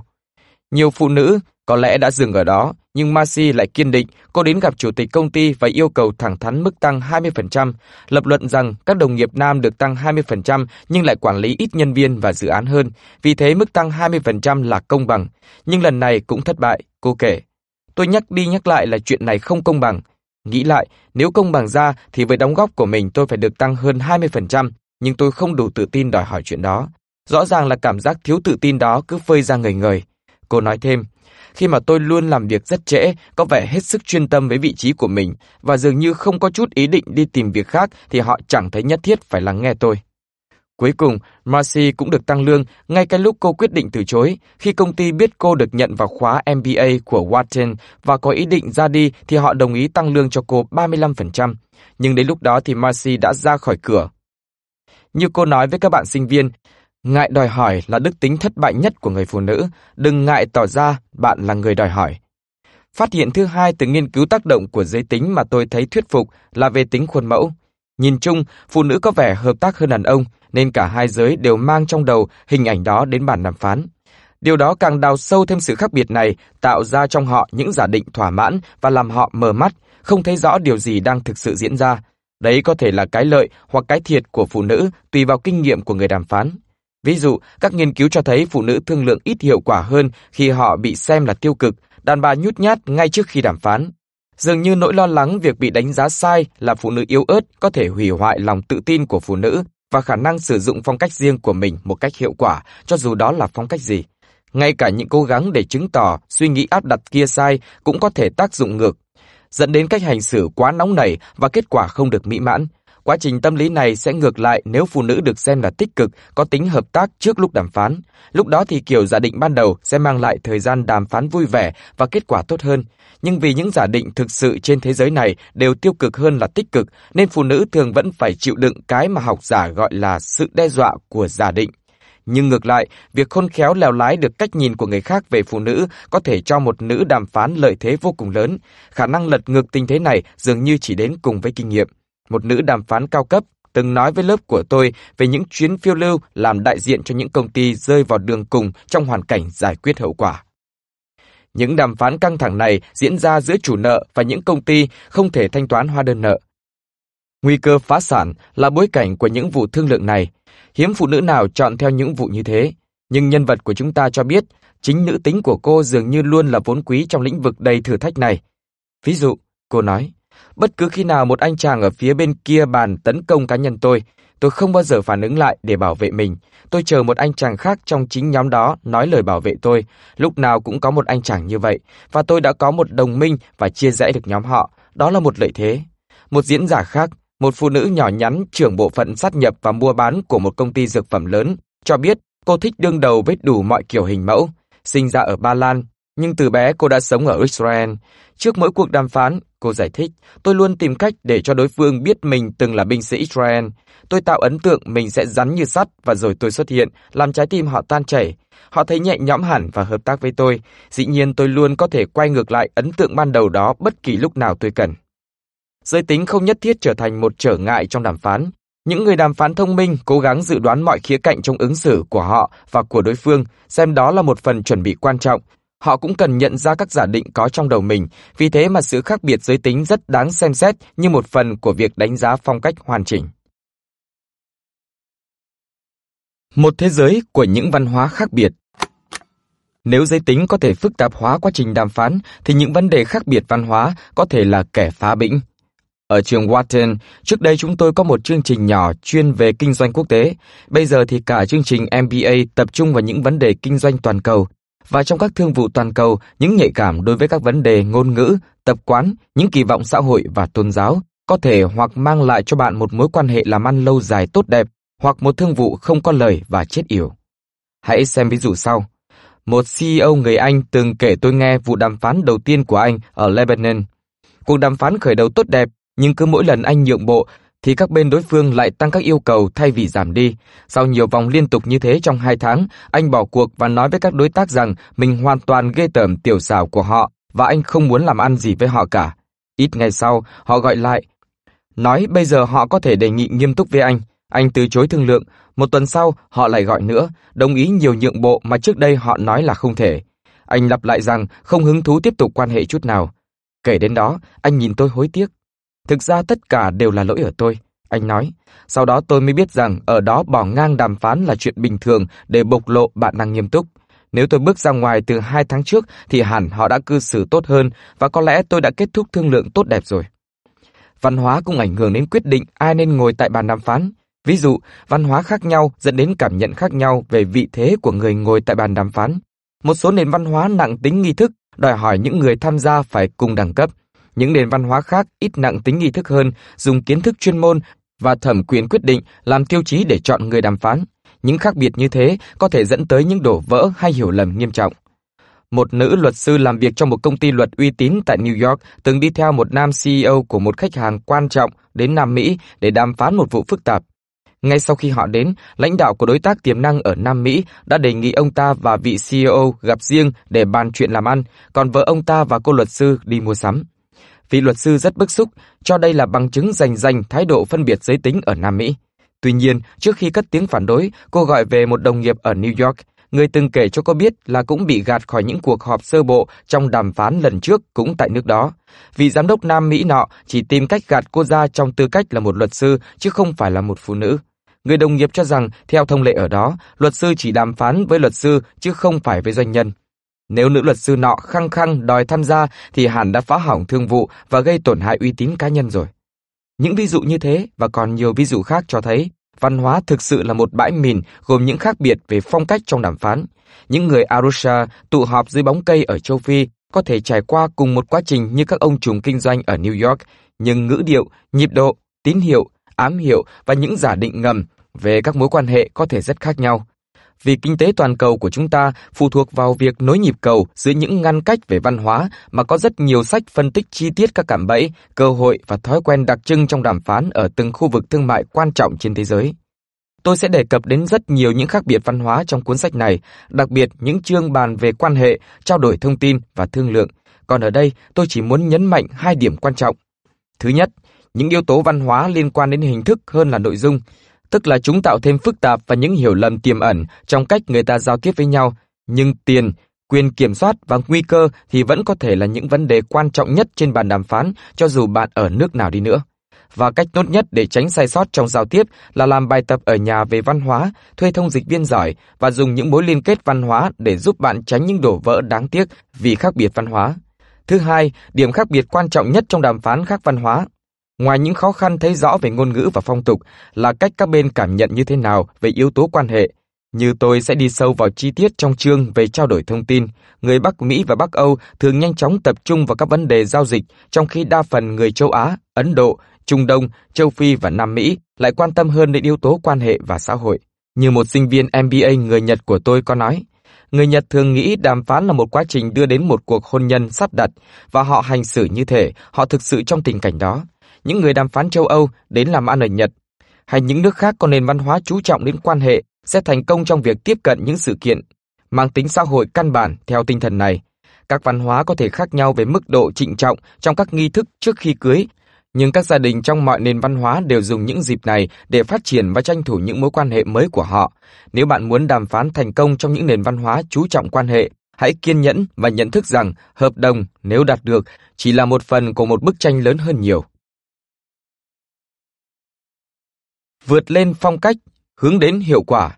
Nhiều phụ nữ có lẽ đã dừng ở đó, nhưng Masi lại kiên định, cô đến gặp chủ tịch công ty và yêu cầu thẳng thắn mức tăng 20%, lập luận rằng các đồng nghiệp nam được tăng 20% nhưng lại quản lý ít nhân viên và dự án hơn, vì thế mức tăng 20% là công bằng. Nhưng lần này cũng thất bại, cô kể. Tôi nhắc đi nhắc lại là chuyện này không công bằng. Nghĩ lại, nếu công bằng ra thì với đóng góp của mình tôi phải được tăng hơn 20%, nhưng tôi không đủ tự tin đòi hỏi chuyện đó. Rõ ràng là cảm giác thiếu tự tin đó cứ phơi ra người người. Cô nói thêm, khi mà tôi luôn làm việc rất trễ, có vẻ hết sức chuyên tâm với vị trí của mình và dường như không có chút ý định đi tìm việc khác thì họ chẳng thấy nhất thiết phải lắng nghe tôi. Cuối cùng, Marcy cũng được tăng lương ngay cái lúc cô quyết định từ chối. Khi công ty biết cô được nhận vào khóa MBA của Wharton và có ý định ra đi thì họ đồng ý tăng lương cho cô 35%. Nhưng đến lúc đó thì Marcy đã ra khỏi cửa như cô nói với các bạn sinh viên, ngại đòi hỏi là đức tính thất bại nhất của người phụ nữ, đừng ngại tỏ ra bạn là người đòi hỏi. Phát hiện thứ hai từ nghiên cứu tác động của giới tính mà tôi thấy thuyết phục là về tính khuôn mẫu. Nhìn chung, phụ nữ có vẻ hợp tác hơn đàn ông, nên cả hai giới đều mang trong đầu hình ảnh đó đến bàn đàm phán. Điều đó càng đào sâu thêm sự khác biệt này, tạo ra trong họ những giả định thỏa mãn và làm họ mờ mắt, không thấy rõ điều gì đang thực sự diễn ra, Đấy có thể là cái lợi hoặc cái thiệt của phụ nữ tùy vào kinh nghiệm của người đàm phán. Ví dụ, các nghiên cứu cho thấy phụ nữ thương lượng ít hiệu quả hơn khi họ bị xem là tiêu cực, đàn bà nhút nhát ngay trước khi đàm phán. Dường như nỗi lo lắng việc bị đánh giá sai là phụ nữ yếu ớt có thể hủy hoại lòng tự tin của phụ nữ và khả năng sử dụng phong cách riêng của mình một cách hiệu quả, cho dù đó là phong cách gì. Ngay cả những cố gắng để chứng tỏ suy nghĩ áp đặt kia sai cũng có thể tác dụng ngược dẫn đến cách hành xử quá nóng nảy và kết quả không được mỹ mãn. Quá trình tâm lý này sẽ ngược lại nếu phụ nữ được xem là tích cực, có tính hợp tác trước lúc đàm phán. Lúc đó thì kiểu giả định ban đầu sẽ mang lại thời gian đàm phán vui vẻ và kết quả tốt hơn. Nhưng vì những giả định thực sự trên thế giới này đều tiêu cực hơn là tích cực, nên phụ nữ thường vẫn phải chịu đựng cái mà học giả gọi là sự đe dọa của giả định. Nhưng ngược lại, việc khôn khéo lèo lái được cách nhìn của người khác về phụ nữ có thể cho một nữ đàm phán lợi thế vô cùng lớn. Khả năng lật ngược tình thế này dường như chỉ đến cùng với kinh nghiệm. Một nữ đàm phán cao cấp từng nói với lớp của tôi về những chuyến phiêu lưu làm đại diện cho những công ty rơi vào đường cùng trong hoàn cảnh giải quyết hậu quả. Những đàm phán căng thẳng này diễn ra giữa chủ nợ và những công ty không thể thanh toán hóa đơn nợ. Nguy cơ phá sản là bối cảnh của những vụ thương lượng này, Hiếm phụ nữ nào chọn theo những vụ như thế, nhưng nhân vật của chúng ta cho biết chính nữ tính của cô dường như luôn là vốn quý trong lĩnh vực đầy thử thách này. Ví dụ, cô nói, bất cứ khi nào một anh chàng ở phía bên kia bàn tấn công cá nhân tôi, tôi không bao giờ phản ứng lại để bảo vệ mình. Tôi chờ một anh chàng khác trong chính nhóm đó nói lời bảo vệ tôi. Lúc nào cũng có một anh chàng như vậy, và tôi đã có một đồng minh và chia rẽ được nhóm họ. Đó là một lợi thế. Một diễn giả khác, một phụ nữ nhỏ nhắn trưởng bộ phận sát nhập và mua bán của một công ty dược phẩm lớn, cho biết cô thích đương đầu với đủ mọi kiểu hình mẫu. Sinh ra ở Ba Lan, nhưng từ bé cô đã sống ở Israel. Trước mỗi cuộc đàm phán, cô giải thích, tôi luôn tìm cách để cho đối phương biết mình từng là binh sĩ Israel. Tôi tạo ấn tượng mình sẽ rắn như sắt và rồi tôi xuất hiện, làm trái tim họ tan chảy. Họ thấy nhẹ nhõm hẳn và hợp tác với tôi. Dĩ nhiên tôi luôn có thể quay ngược lại ấn tượng ban đầu đó bất kỳ lúc nào tôi cần. Giới tính không nhất thiết trở thành một trở ngại trong đàm phán. Những người đàm phán thông minh cố gắng dự đoán mọi khía cạnh trong ứng xử của họ và của đối phương, xem đó là một phần chuẩn bị quan trọng. Họ cũng cần nhận ra các giả định có trong đầu mình, vì thế mà sự khác biệt giới tính rất đáng xem xét như một phần của việc đánh giá phong cách hoàn chỉnh. Một thế giới của những văn hóa khác biệt Nếu giới tính có thể phức tạp hóa quá trình đàm phán, thì những vấn đề khác biệt văn hóa có thể là kẻ phá bĩnh. Ở trường Wharton, trước đây chúng tôi có một chương trình nhỏ chuyên về kinh doanh quốc tế. Bây giờ thì cả chương trình MBA tập trung vào những vấn đề kinh doanh toàn cầu. Và trong các thương vụ toàn cầu, những nhạy cảm đối với các vấn đề ngôn ngữ, tập quán, những kỳ vọng xã hội và tôn giáo có thể hoặc mang lại cho bạn một mối quan hệ làm ăn lâu dài tốt đẹp, hoặc một thương vụ không có lời và chết yểu. Hãy xem ví dụ sau. Một CEO người Anh từng kể tôi nghe vụ đàm phán đầu tiên của anh ở Lebanon. Cuộc đàm phán khởi đầu tốt đẹp, nhưng cứ mỗi lần anh nhượng bộ thì các bên đối phương lại tăng các yêu cầu thay vì giảm đi. Sau nhiều vòng liên tục như thế trong hai tháng, anh bỏ cuộc và nói với các đối tác rằng mình hoàn toàn ghê tởm tiểu xảo của họ và anh không muốn làm ăn gì với họ cả. Ít ngày sau, họ gọi lại. Nói bây giờ họ có thể đề nghị nghiêm túc với anh. Anh từ chối thương lượng. Một tuần sau, họ lại gọi nữa, đồng ý nhiều nhượng bộ mà trước đây họ nói là không thể. Anh lặp lại rằng không hứng thú tiếp tục quan hệ chút nào. Kể đến đó, anh nhìn tôi hối tiếc. Thực ra tất cả đều là lỗi ở tôi, anh nói. Sau đó tôi mới biết rằng ở đó bỏ ngang đàm phán là chuyện bình thường để bộc lộ bạn đang nghiêm túc. Nếu tôi bước ra ngoài từ hai tháng trước thì hẳn họ đã cư xử tốt hơn và có lẽ tôi đã kết thúc thương lượng tốt đẹp rồi. Văn hóa cũng ảnh hưởng đến quyết định ai nên ngồi tại bàn đàm phán. Ví dụ, văn hóa khác nhau dẫn đến cảm nhận khác nhau về vị thế của người ngồi tại bàn đàm phán. Một số nền văn hóa nặng tính nghi thức đòi hỏi những người tham gia phải cùng đẳng cấp. Những nền văn hóa khác ít nặng tính nghi thức hơn, dùng kiến thức chuyên môn và thẩm quyền quyết định làm tiêu chí để chọn người đàm phán. Những khác biệt như thế có thể dẫn tới những đổ vỡ hay hiểu lầm nghiêm trọng. Một nữ luật sư làm việc trong một công ty luật uy tín tại New York từng đi theo một nam CEO của một khách hàng quan trọng đến Nam Mỹ để đàm phán một vụ phức tạp. Ngay sau khi họ đến, lãnh đạo của đối tác tiềm năng ở Nam Mỹ đã đề nghị ông ta và vị CEO gặp riêng để bàn chuyện làm ăn, còn vợ ông ta và cô luật sư đi mua sắm. Vị luật sư rất bức xúc, cho đây là bằng chứng rành rành thái độ phân biệt giới tính ở Nam Mỹ. Tuy nhiên, trước khi cất tiếng phản đối, cô gọi về một đồng nghiệp ở New York, người từng kể cho cô biết là cũng bị gạt khỏi những cuộc họp sơ bộ trong đàm phán lần trước cũng tại nước đó. Vị giám đốc Nam Mỹ nọ chỉ tìm cách gạt cô ra trong tư cách là một luật sư chứ không phải là một phụ nữ. Người đồng nghiệp cho rằng, theo thông lệ ở đó, luật sư chỉ đàm phán với luật sư chứ không phải với doanh nhân. Nếu nữ luật sư nọ khăng khăng đòi tham gia thì hẳn đã phá hỏng thương vụ và gây tổn hại uy tín cá nhân rồi. Những ví dụ như thế và còn nhiều ví dụ khác cho thấy văn hóa thực sự là một bãi mìn gồm những khác biệt về phong cách trong đàm phán. Những người Arusha tụ họp dưới bóng cây ở châu Phi có thể trải qua cùng một quá trình như các ông trùm kinh doanh ở New York, nhưng ngữ điệu, nhịp độ, tín hiệu, ám hiệu và những giả định ngầm về các mối quan hệ có thể rất khác nhau vì kinh tế toàn cầu của chúng ta phụ thuộc vào việc nối nhịp cầu giữa những ngăn cách về văn hóa mà có rất nhiều sách phân tích chi tiết các cạm bẫy, cơ hội và thói quen đặc trưng trong đàm phán ở từng khu vực thương mại quan trọng trên thế giới. Tôi sẽ đề cập đến rất nhiều những khác biệt văn hóa trong cuốn sách này, đặc biệt những chương bàn về quan hệ, trao đổi thông tin và thương lượng. Còn ở đây, tôi chỉ muốn nhấn mạnh hai điểm quan trọng. Thứ nhất, những yếu tố văn hóa liên quan đến hình thức hơn là nội dung tức là chúng tạo thêm phức tạp và những hiểu lầm tiềm ẩn trong cách người ta giao tiếp với nhau, nhưng tiền, quyền kiểm soát và nguy cơ thì vẫn có thể là những vấn đề quan trọng nhất trên bàn đàm phán cho dù bạn ở nước nào đi nữa. Và cách tốt nhất để tránh sai sót trong giao tiếp là làm bài tập ở nhà về văn hóa, thuê thông dịch viên giỏi và dùng những mối liên kết văn hóa để giúp bạn tránh những đổ vỡ đáng tiếc vì khác biệt văn hóa. Thứ hai, điểm khác biệt quan trọng nhất trong đàm phán khác văn hóa Ngoài những khó khăn thấy rõ về ngôn ngữ và phong tục là cách các bên cảm nhận như thế nào về yếu tố quan hệ. Như tôi sẽ đi sâu vào chi tiết trong chương về trao đổi thông tin, người Bắc Mỹ và Bắc Âu thường nhanh chóng tập trung vào các vấn đề giao dịch, trong khi đa phần người châu Á, Ấn Độ, Trung Đông, châu Phi và Nam Mỹ lại quan tâm hơn đến yếu tố quan hệ và xã hội. Như một sinh viên MBA người Nhật của tôi có nói, người Nhật thường nghĩ đàm phán là một quá trình đưa đến một cuộc hôn nhân sắp đặt và họ hành xử như thể họ thực sự trong tình cảnh đó những người đàm phán châu Âu đến làm ăn ở Nhật, hay những nước khác có nền văn hóa chú trọng đến quan hệ sẽ thành công trong việc tiếp cận những sự kiện mang tính xã hội căn bản theo tinh thần này. Các văn hóa có thể khác nhau về mức độ trịnh trọng trong các nghi thức trước khi cưới, nhưng các gia đình trong mọi nền văn hóa đều dùng những dịp này để phát triển và tranh thủ những mối quan hệ mới của họ. Nếu bạn muốn đàm phán thành công trong những nền văn hóa chú trọng quan hệ, hãy kiên nhẫn và nhận thức rằng hợp đồng nếu đạt được chỉ là một phần của một bức tranh lớn hơn nhiều. Vượt lên phong cách, hướng đến hiệu quả.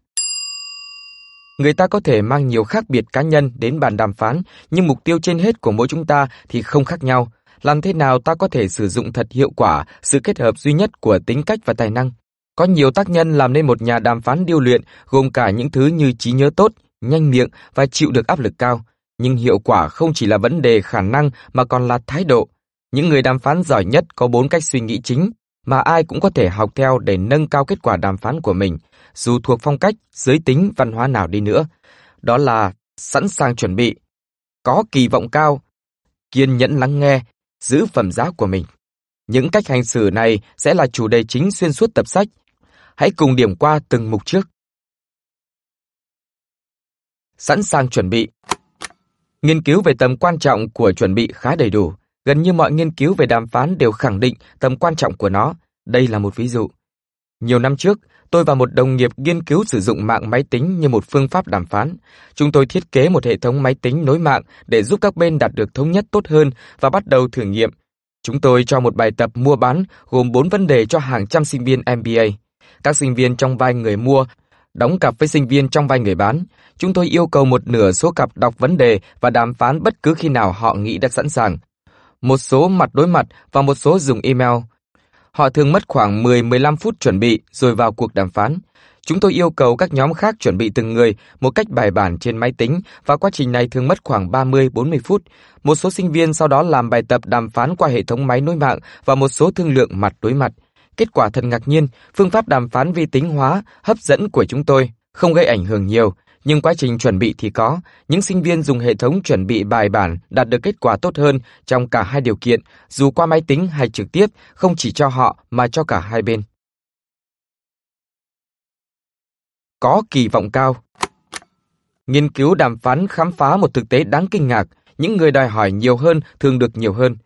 Người ta có thể mang nhiều khác biệt cá nhân đến bàn đàm phán, nhưng mục tiêu trên hết của mỗi chúng ta thì không khác nhau. Làm thế nào ta có thể sử dụng thật hiệu quả sự kết hợp duy nhất của tính cách và tài năng? Có nhiều tác nhân làm nên một nhà đàm phán điêu luyện, gồm cả những thứ như trí nhớ tốt, nhanh miệng và chịu được áp lực cao. Nhưng hiệu quả không chỉ là vấn đề khả năng mà còn là thái độ. Những người đàm phán giỏi nhất có bốn cách suy nghĩ chính mà ai cũng có thể học theo để nâng cao kết quả đàm phán của mình, dù thuộc phong cách, giới tính, văn hóa nào đi nữa. Đó là sẵn sàng chuẩn bị, có kỳ vọng cao, kiên nhẫn lắng nghe, giữ phẩm giá của mình. Những cách hành xử này sẽ là chủ đề chính xuyên suốt tập sách. Hãy cùng điểm qua từng mục trước. Sẵn sàng chuẩn bị. Nghiên cứu về tầm quan trọng của chuẩn bị khá đầy đủ. Gần như mọi nghiên cứu về đàm phán đều khẳng định tầm quan trọng của nó. Đây là một ví dụ. Nhiều năm trước, tôi và một đồng nghiệp nghiên cứu sử dụng mạng máy tính như một phương pháp đàm phán. Chúng tôi thiết kế một hệ thống máy tính nối mạng để giúp các bên đạt được thống nhất tốt hơn và bắt đầu thử nghiệm. Chúng tôi cho một bài tập mua bán gồm 4 vấn đề cho hàng trăm sinh viên MBA. Các sinh viên trong vai người mua đóng cặp với sinh viên trong vai người bán. Chúng tôi yêu cầu một nửa số cặp đọc vấn đề và đàm phán bất cứ khi nào họ nghĩ đã sẵn sàng. Một số mặt đối mặt và một số dùng email. Họ thường mất khoảng 10-15 phút chuẩn bị rồi vào cuộc đàm phán. Chúng tôi yêu cầu các nhóm khác chuẩn bị từng người một cách bài bản trên máy tính và quá trình này thường mất khoảng 30-40 phút. Một số sinh viên sau đó làm bài tập đàm phán qua hệ thống máy nối mạng và một số thương lượng mặt đối mặt. Kết quả thật ngạc nhiên, phương pháp đàm phán vi tính hóa, hấp dẫn của chúng tôi không gây ảnh hưởng nhiều, nhưng quá trình chuẩn bị thì có. Những sinh viên dùng hệ thống chuẩn bị bài bản đạt được kết quả tốt hơn trong cả hai điều kiện, dù qua máy tính hay trực tiếp, không chỉ cho họ mà cho cả hai bên. Có kỳ vọng cao Nghiên cứu đàm phán khám phá một thực tế đáng kinh ngạc, những người đòi hỏi nhiều hơn thường được nhiều hơn.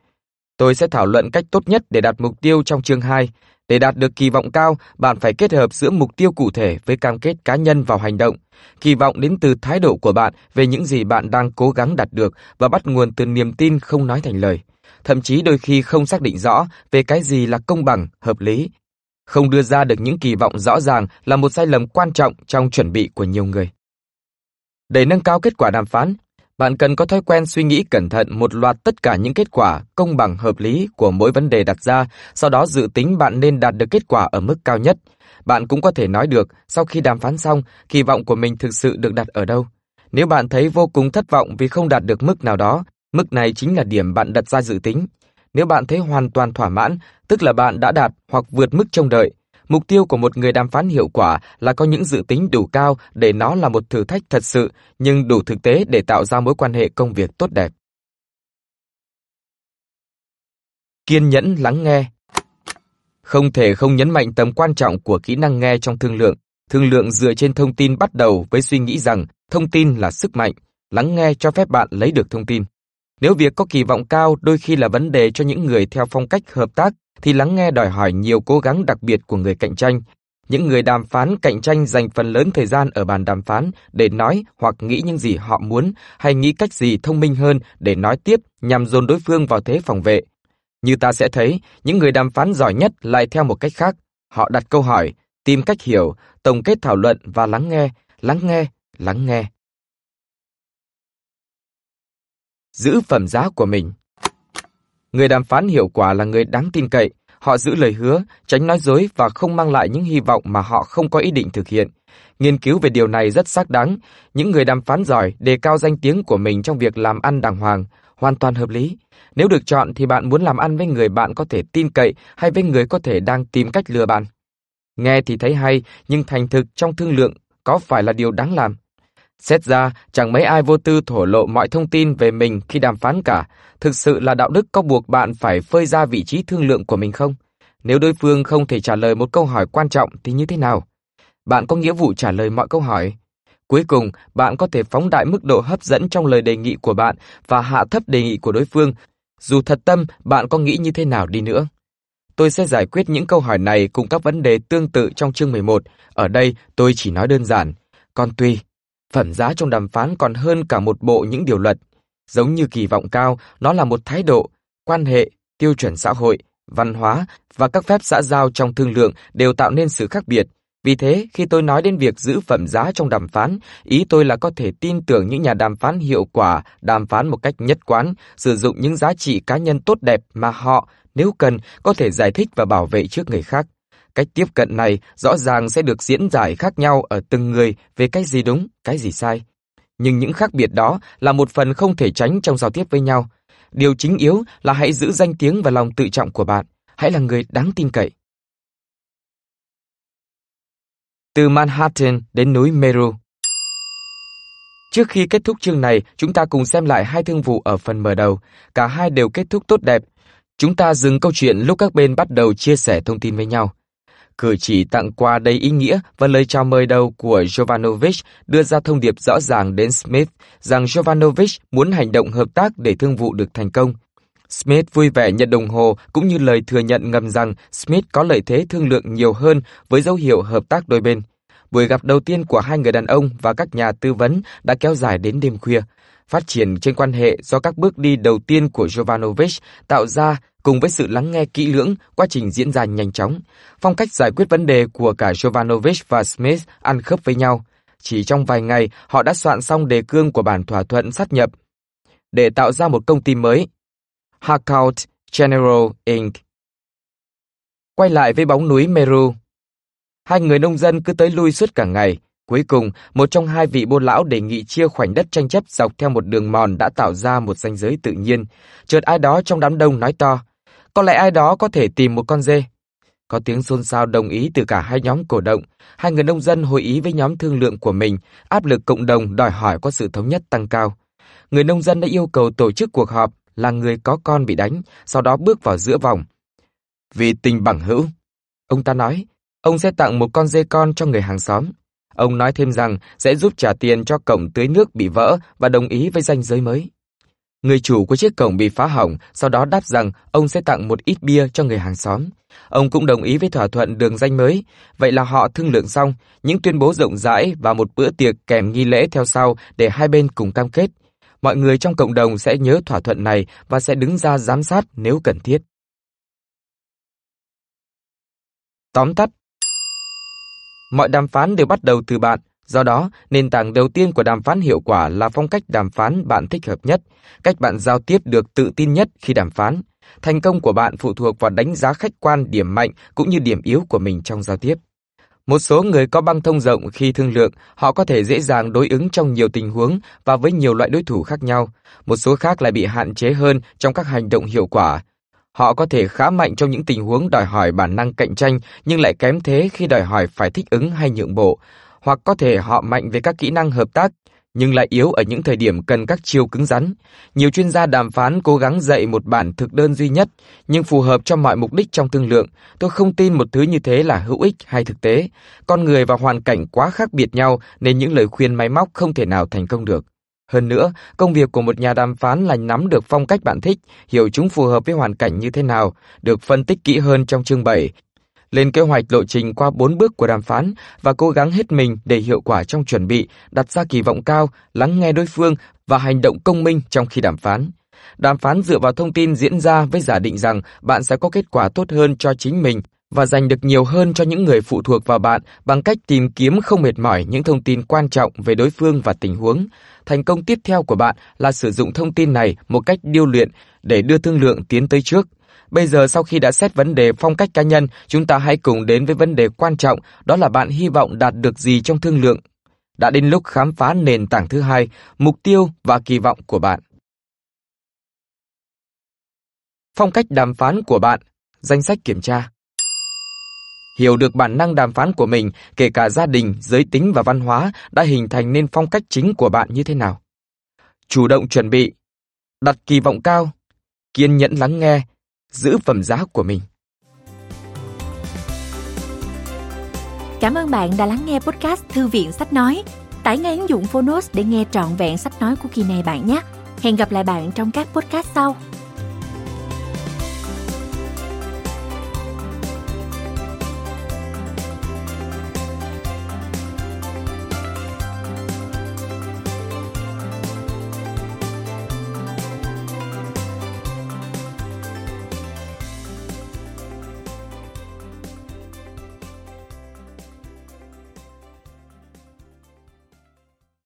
Tôi sẽ thảo luận cách tốt nhất để đạt mục tiêu trong chương 2, để đạt được kỳ vọng cao, bạn phải kết hợp giữa mục tiêu cụ thể với cam kết cá nhân vào hành động. Kỳ vọng đến từ thái độ của bạn về những gì bạn đang cố gắng đạt được và bắt nguồn từ niềm tin không nói thành lời. Thậm chí đôi khi không xác định rõ về cái gì là công bằng, hợp lý. Không đưa ra được những kỳ vọng rõ ràng là một sai lầm quan trọng trong chuẩn bị của nhiều người. Để nâng cao kết quả đàm phán, bạn cần có thói quen suy nghĩ cẩn thận một loạt tất cả những kết quả công bằng hợp lý của mỗi vấn đề đặt ra, sau đó dự tính bạn nên đạt được kết quả ở mức cao nhất. Bạn cũng có thể nói được, sau khi đàm phán xong, kỳ vọng của mình thực sự được đặt ở đâu. Nếu bạn thấy vô cùng thất vọng vì không đạt được mức nào đó, mức này chính là điểm bạn đặt ra dự tính. Nếu bạn thấy hoàn toàn thỏa mãn, tức là bạn đã đạt hoặc vượt mức trông đợi, Mục tiêu của một người đàm phán hiệu quả là có những dự tính đủ cao để nó là một thử thách thật sự, nhưng đủ thực tế để tạo ra mối quan hệ công việc tốt đẹp. Kiên nhẫn lắng nghe Không thể không nhấn mạnh tầm quan trọng của kỹ năng nghe trong thương lượng. Thương lượng dựa trên thông tin bắt đầu với suy nghĩ rằng thông tin là sức mạnh, lắng nghe cho phép bạn lấy được thông tin. Nếu việc có kỳ vọng cao đôi khi là vấn đề cho những người theo phong cách hợp tác thì lắng nghe đòi hỏi nhiều cố gắng đặc biệt của người cạnh tranh. Những người đàm phán cạnh tranh dành phần lớn thời gian ở bàn đàm phán để nói hoặc nghĩ những gì họ muốn hay nghĩ cách gì thông minh hơn để nói tiếp nhằm dồn đối phương vào thế phòng vệ. Như ta sẽ thấy, những người đàm phán giỏi nhất lại theo một cách khác. Họ đặt câu hỏi, tìm cách hiểu, tổng kết thảo luận và lắng nghe, lắng nghe, lắng nghe. Giữ phẩm giá của mình Người đàm phán hiệu quả là người đáng tin cậy, họ giữ lời hứa, tránh nói dối và không mang lại những hy vọng mà họ không có ý định thực hiện. Nghiên cứu về điều này rất xác đáng, những người đàm phán giỏi đề cao danh tiếng của mình trong việc làm ăn đàng hoàng, hoàn toàn hợp lý. Nếu được chọn thì bạn muốn làm ăn với người bạn có thể tin cậy hay với người có thể đang tìm cách lừa bạn. Nghe thì thấy hay, nhưng thành thực trong thương lượng có phải là điều đáng làm? Xét ra, chẳng mấy ai vô tư thổ lộ mọi thông tin về mình khi đàm phán cả. Thực sự là đạo đức có buộc bạn phải phơi ra vị trí thương lượng của mình không? Nếu đối phương không thể trả lời một câu hỏi quan trọng thì như thế nào? Bạn có nghĩa vụ trả lời mọi câu hỏi. Cuối cùng, bạn có thể phóng đại mức độ hấp dẫn trong lời đề nghị của bạn và hạ thấp đề nghị của đối phương, dù thật tâm bạn có nghĩ như thế nào đi nữa. Tôi sẽ giải quyết những câu hỏi này cùng các vấn đề tương tự trong chương 11. Ở đây, tôi chỉ nói đơn giản. Còn tùy, Phẩm giá trong đàm phán còn hơn cả một bộ những điều luật. Giống như kỳ vọng cao, nó là một thái độ, quan hệ, tiêu chuẩn xã hội, văn hóa và các phép xã giao trong thương lượng đều tạo nên sự khác biệt. Vì thế, khi tôi nói đến việc giữ phẩm giá trong đàm phán, ý tôi là có thể tin tưởng những nhà đàm phán hiệu quả, đàm phán một cách nhất quán, sử dụng những giá trị cá nhân tốt đẹp mà họ, nếu cần, có thể giải thích và bảo vệ trước người khác. Cách tiếp cận này rõ ràng sẽ được diễn giải khác nhau ở từng người về cái gì đúng, cái gì sai. Nhưng những khác biệt đó là một phần không thể tránh trong giao tiếp với nhau. Điều chính yếu là hãy giữ danh tiếng và lòng tự trọng của bạn. Hãy là người đáng tin cậy. Từ Manhattan đến núi Meru Trước khi kết thúc chương này, chúng ta cùng xem lại hai thương vụ ở phần mở đầu. Cả hai đều kết thúc tốt đẹp. Chúng ta dừng câu chuyện lúc các bên bắt đầu chia sẻ thông tin với nhau. Cử chỉ tặng quà đầy ý nghĩa và lời chào mời đầu của Jovanovic đưa ra thông điệp rõ ràng đến Smith rằng Jovanovic muốn hành động hợp tác để thương vụ được thành công. Smith vui vẻ nhận đồng hồ cũng như lời thừa nhận ngầm rằng Smith có lợi thế thương lượng nhiều hơn với dấu hiệu hợp tác đôi bên. Buổi gặp đầu tiên của hai người đàn ông và các nhà tư vấn đã kéo dài đến đêm khuya. Phát triển trên quan hệ do các bước đi đầu tiên của Jovanovic tạo ra cùng với sự lắng nghe kỹ lưỡng, quá trình diễn ra nhanh chóng. Phong cách giải quyết vấn đề của cả Jovanovic và Smith ăn khớp với nhau. Chỉ trong vài ngày, họ đã soạn xong đề cương của bản thỏa thuận sát nhập để tạo ra một công ty mới, Harcourt General Inc. Quay lại với bóng núi Meru. Hai người nông dân cứ tới lui suốt cả ngày. Cuối cùng, một trong hai vị bô lão đề nghị chia khoảnh đất tranh chấp dọc theo một đường mòn đã tạo ra một ranh giới tự nhiên. Chợt ai đó trong đám đông nói to, có lẽ ai đó có thể tìm một con dê. Có tiếng xôn xao đồng ý từ cả hai nhóm cổ động. Hai người nông dân hội ý với nhóm thương lượng của mình, áp lực cộng đồng đòi hỏi có sự thống nhất tăng cao. Người nông dân đã yêu cầu tổ chức cuộc họp là người có con bị đánh, sau đó bước vào giữa vòng. Vì tình bằng hữu, ông ta nói, ông sẽ tặng một con dê con cho người hàng xóm. Ông nói thêm rằng sẽ giúp trả tiền cho cổng tưới nước bị vỡ và đồng ý với danh giới mới. Người chủ của chiếc cổng bị phá hỏng, sau đó đáp rằng ông sẽ tặng một ít bia cho người hàng xóm. Ông cũng đồng ý với thỏa thuận đường danh mới. Vậy là họ thương lượng xong, những tuyên bố rộng rãi và một bữa tiệc kèm nghi lễ theo sau để hai bên cùng cam kết. Mọi người trong cộng đồng sẽ nhớ thỏa thuận này và sẽ đứng ra giám sát nếu cần thiết. Tóm tắt Mọi đàm phán đều bắt đầu từ bạn, do đó nền tảng đầu tiên của đàm phán hiệu quả là phong cách đàm phán bạn thích hợp nhất, cách bạn giao tiếp được tự tin nhất khi đàm phán. Thành công của bạn phụ thuộc vào đánh giá khách quan điểm mạnh cũng như điểm yếu của mình trong giao tiếp. Một số người có băng thông rộng khi thương lượng, họ có thể dễ dàng đối ứng trong nhiều tình huống và với nhiều loại đối thủ khác nhau. Một số khác lại bị hạn chế hơn trong các hành động hiệu quả. Họ có thể khá mạnh trong những tình huống đòi hỏi bản năng cạnh tranh nhưng lại kém thế khi đòi hỏi phải thích ứng hay nhượng bộ. Hoặc có thể họ mạnh về các kỹ năng hợp tác nhưng lại yếu ở những thời điểm cần các chiêu cứng rắn. Nhiều chuyên gia đàm phán cố gắng dạy một bản thực đơn duy nhất, nhưng phù hợp cho mọi mục đích trong thương lượng. Tôi không tin một thứ như thế là hữu ích hay thực tế. Con người và hoàn cảnh quá khác biệt nhau nên những lời khuyên máy móc không thể nào thành công được. Hơn nữa, công việc của một nhà đàm phán là nắm được phong cách bạn thích, hiểu chúng phù hợp với hoàn cảnh như thế nào, được phân tích kỹ hơn trong chương 7, lên kế hoạch lộ trình qua 4 bước của đàm phán và cố gắng hết mình để hiệu quả trong chuẩn bị, đặt ra kỳ vọng cao, lắng nghe đối phương và hành động công minh trong khi đàm phán. Đàm phán dựa vào thông tin diễn ra với giả định rằng bạn sẽ có kết quả tốt hơn cho chính mình và giành được nhiều hơn cho những người phụ thuộc vào bạn bằng cách tìm kiếm không mệt mỏi những thông tin quan trọng về đối phương và tình huống. Thành công tiếp theo của bạn là sử dụng thông tin này một cách điêu luyện để đưa thương lượng tiến tới trước. Bây giờ sau khi đã xét vấn đề phong cách cá nhân, chúng ta hãy cùng đến với vấn đề quan trọng, đó là bạn hy vọng đạt được gì trong thương lượng. Đã đến lúc khám phá nền tảng thứ hai, mục tiêu và kỳ vọng của bạn. Phong cách đàm phán của bạn, danh sách kiểm tra. Hiểu được bản năng đàm phán của mình, kể cả gia đình, giới tính và văn hóa đã hình thành nên phong cách chính của bạn như thế nào. Chủ động chuẩn bị, đặt kỳ vọng cao, kiên nhẫn lắng nghe, giữ phẩm giá của mình. Cảm ơn bạn đã lắng nghe podcast Thư viện Sách Nói. Tải ngay ứng dụng Phonos để nghe trọn vẹn sách nói của kỳ này bạn nhé. Hẹn gặp lại bạn trong các podcast sau.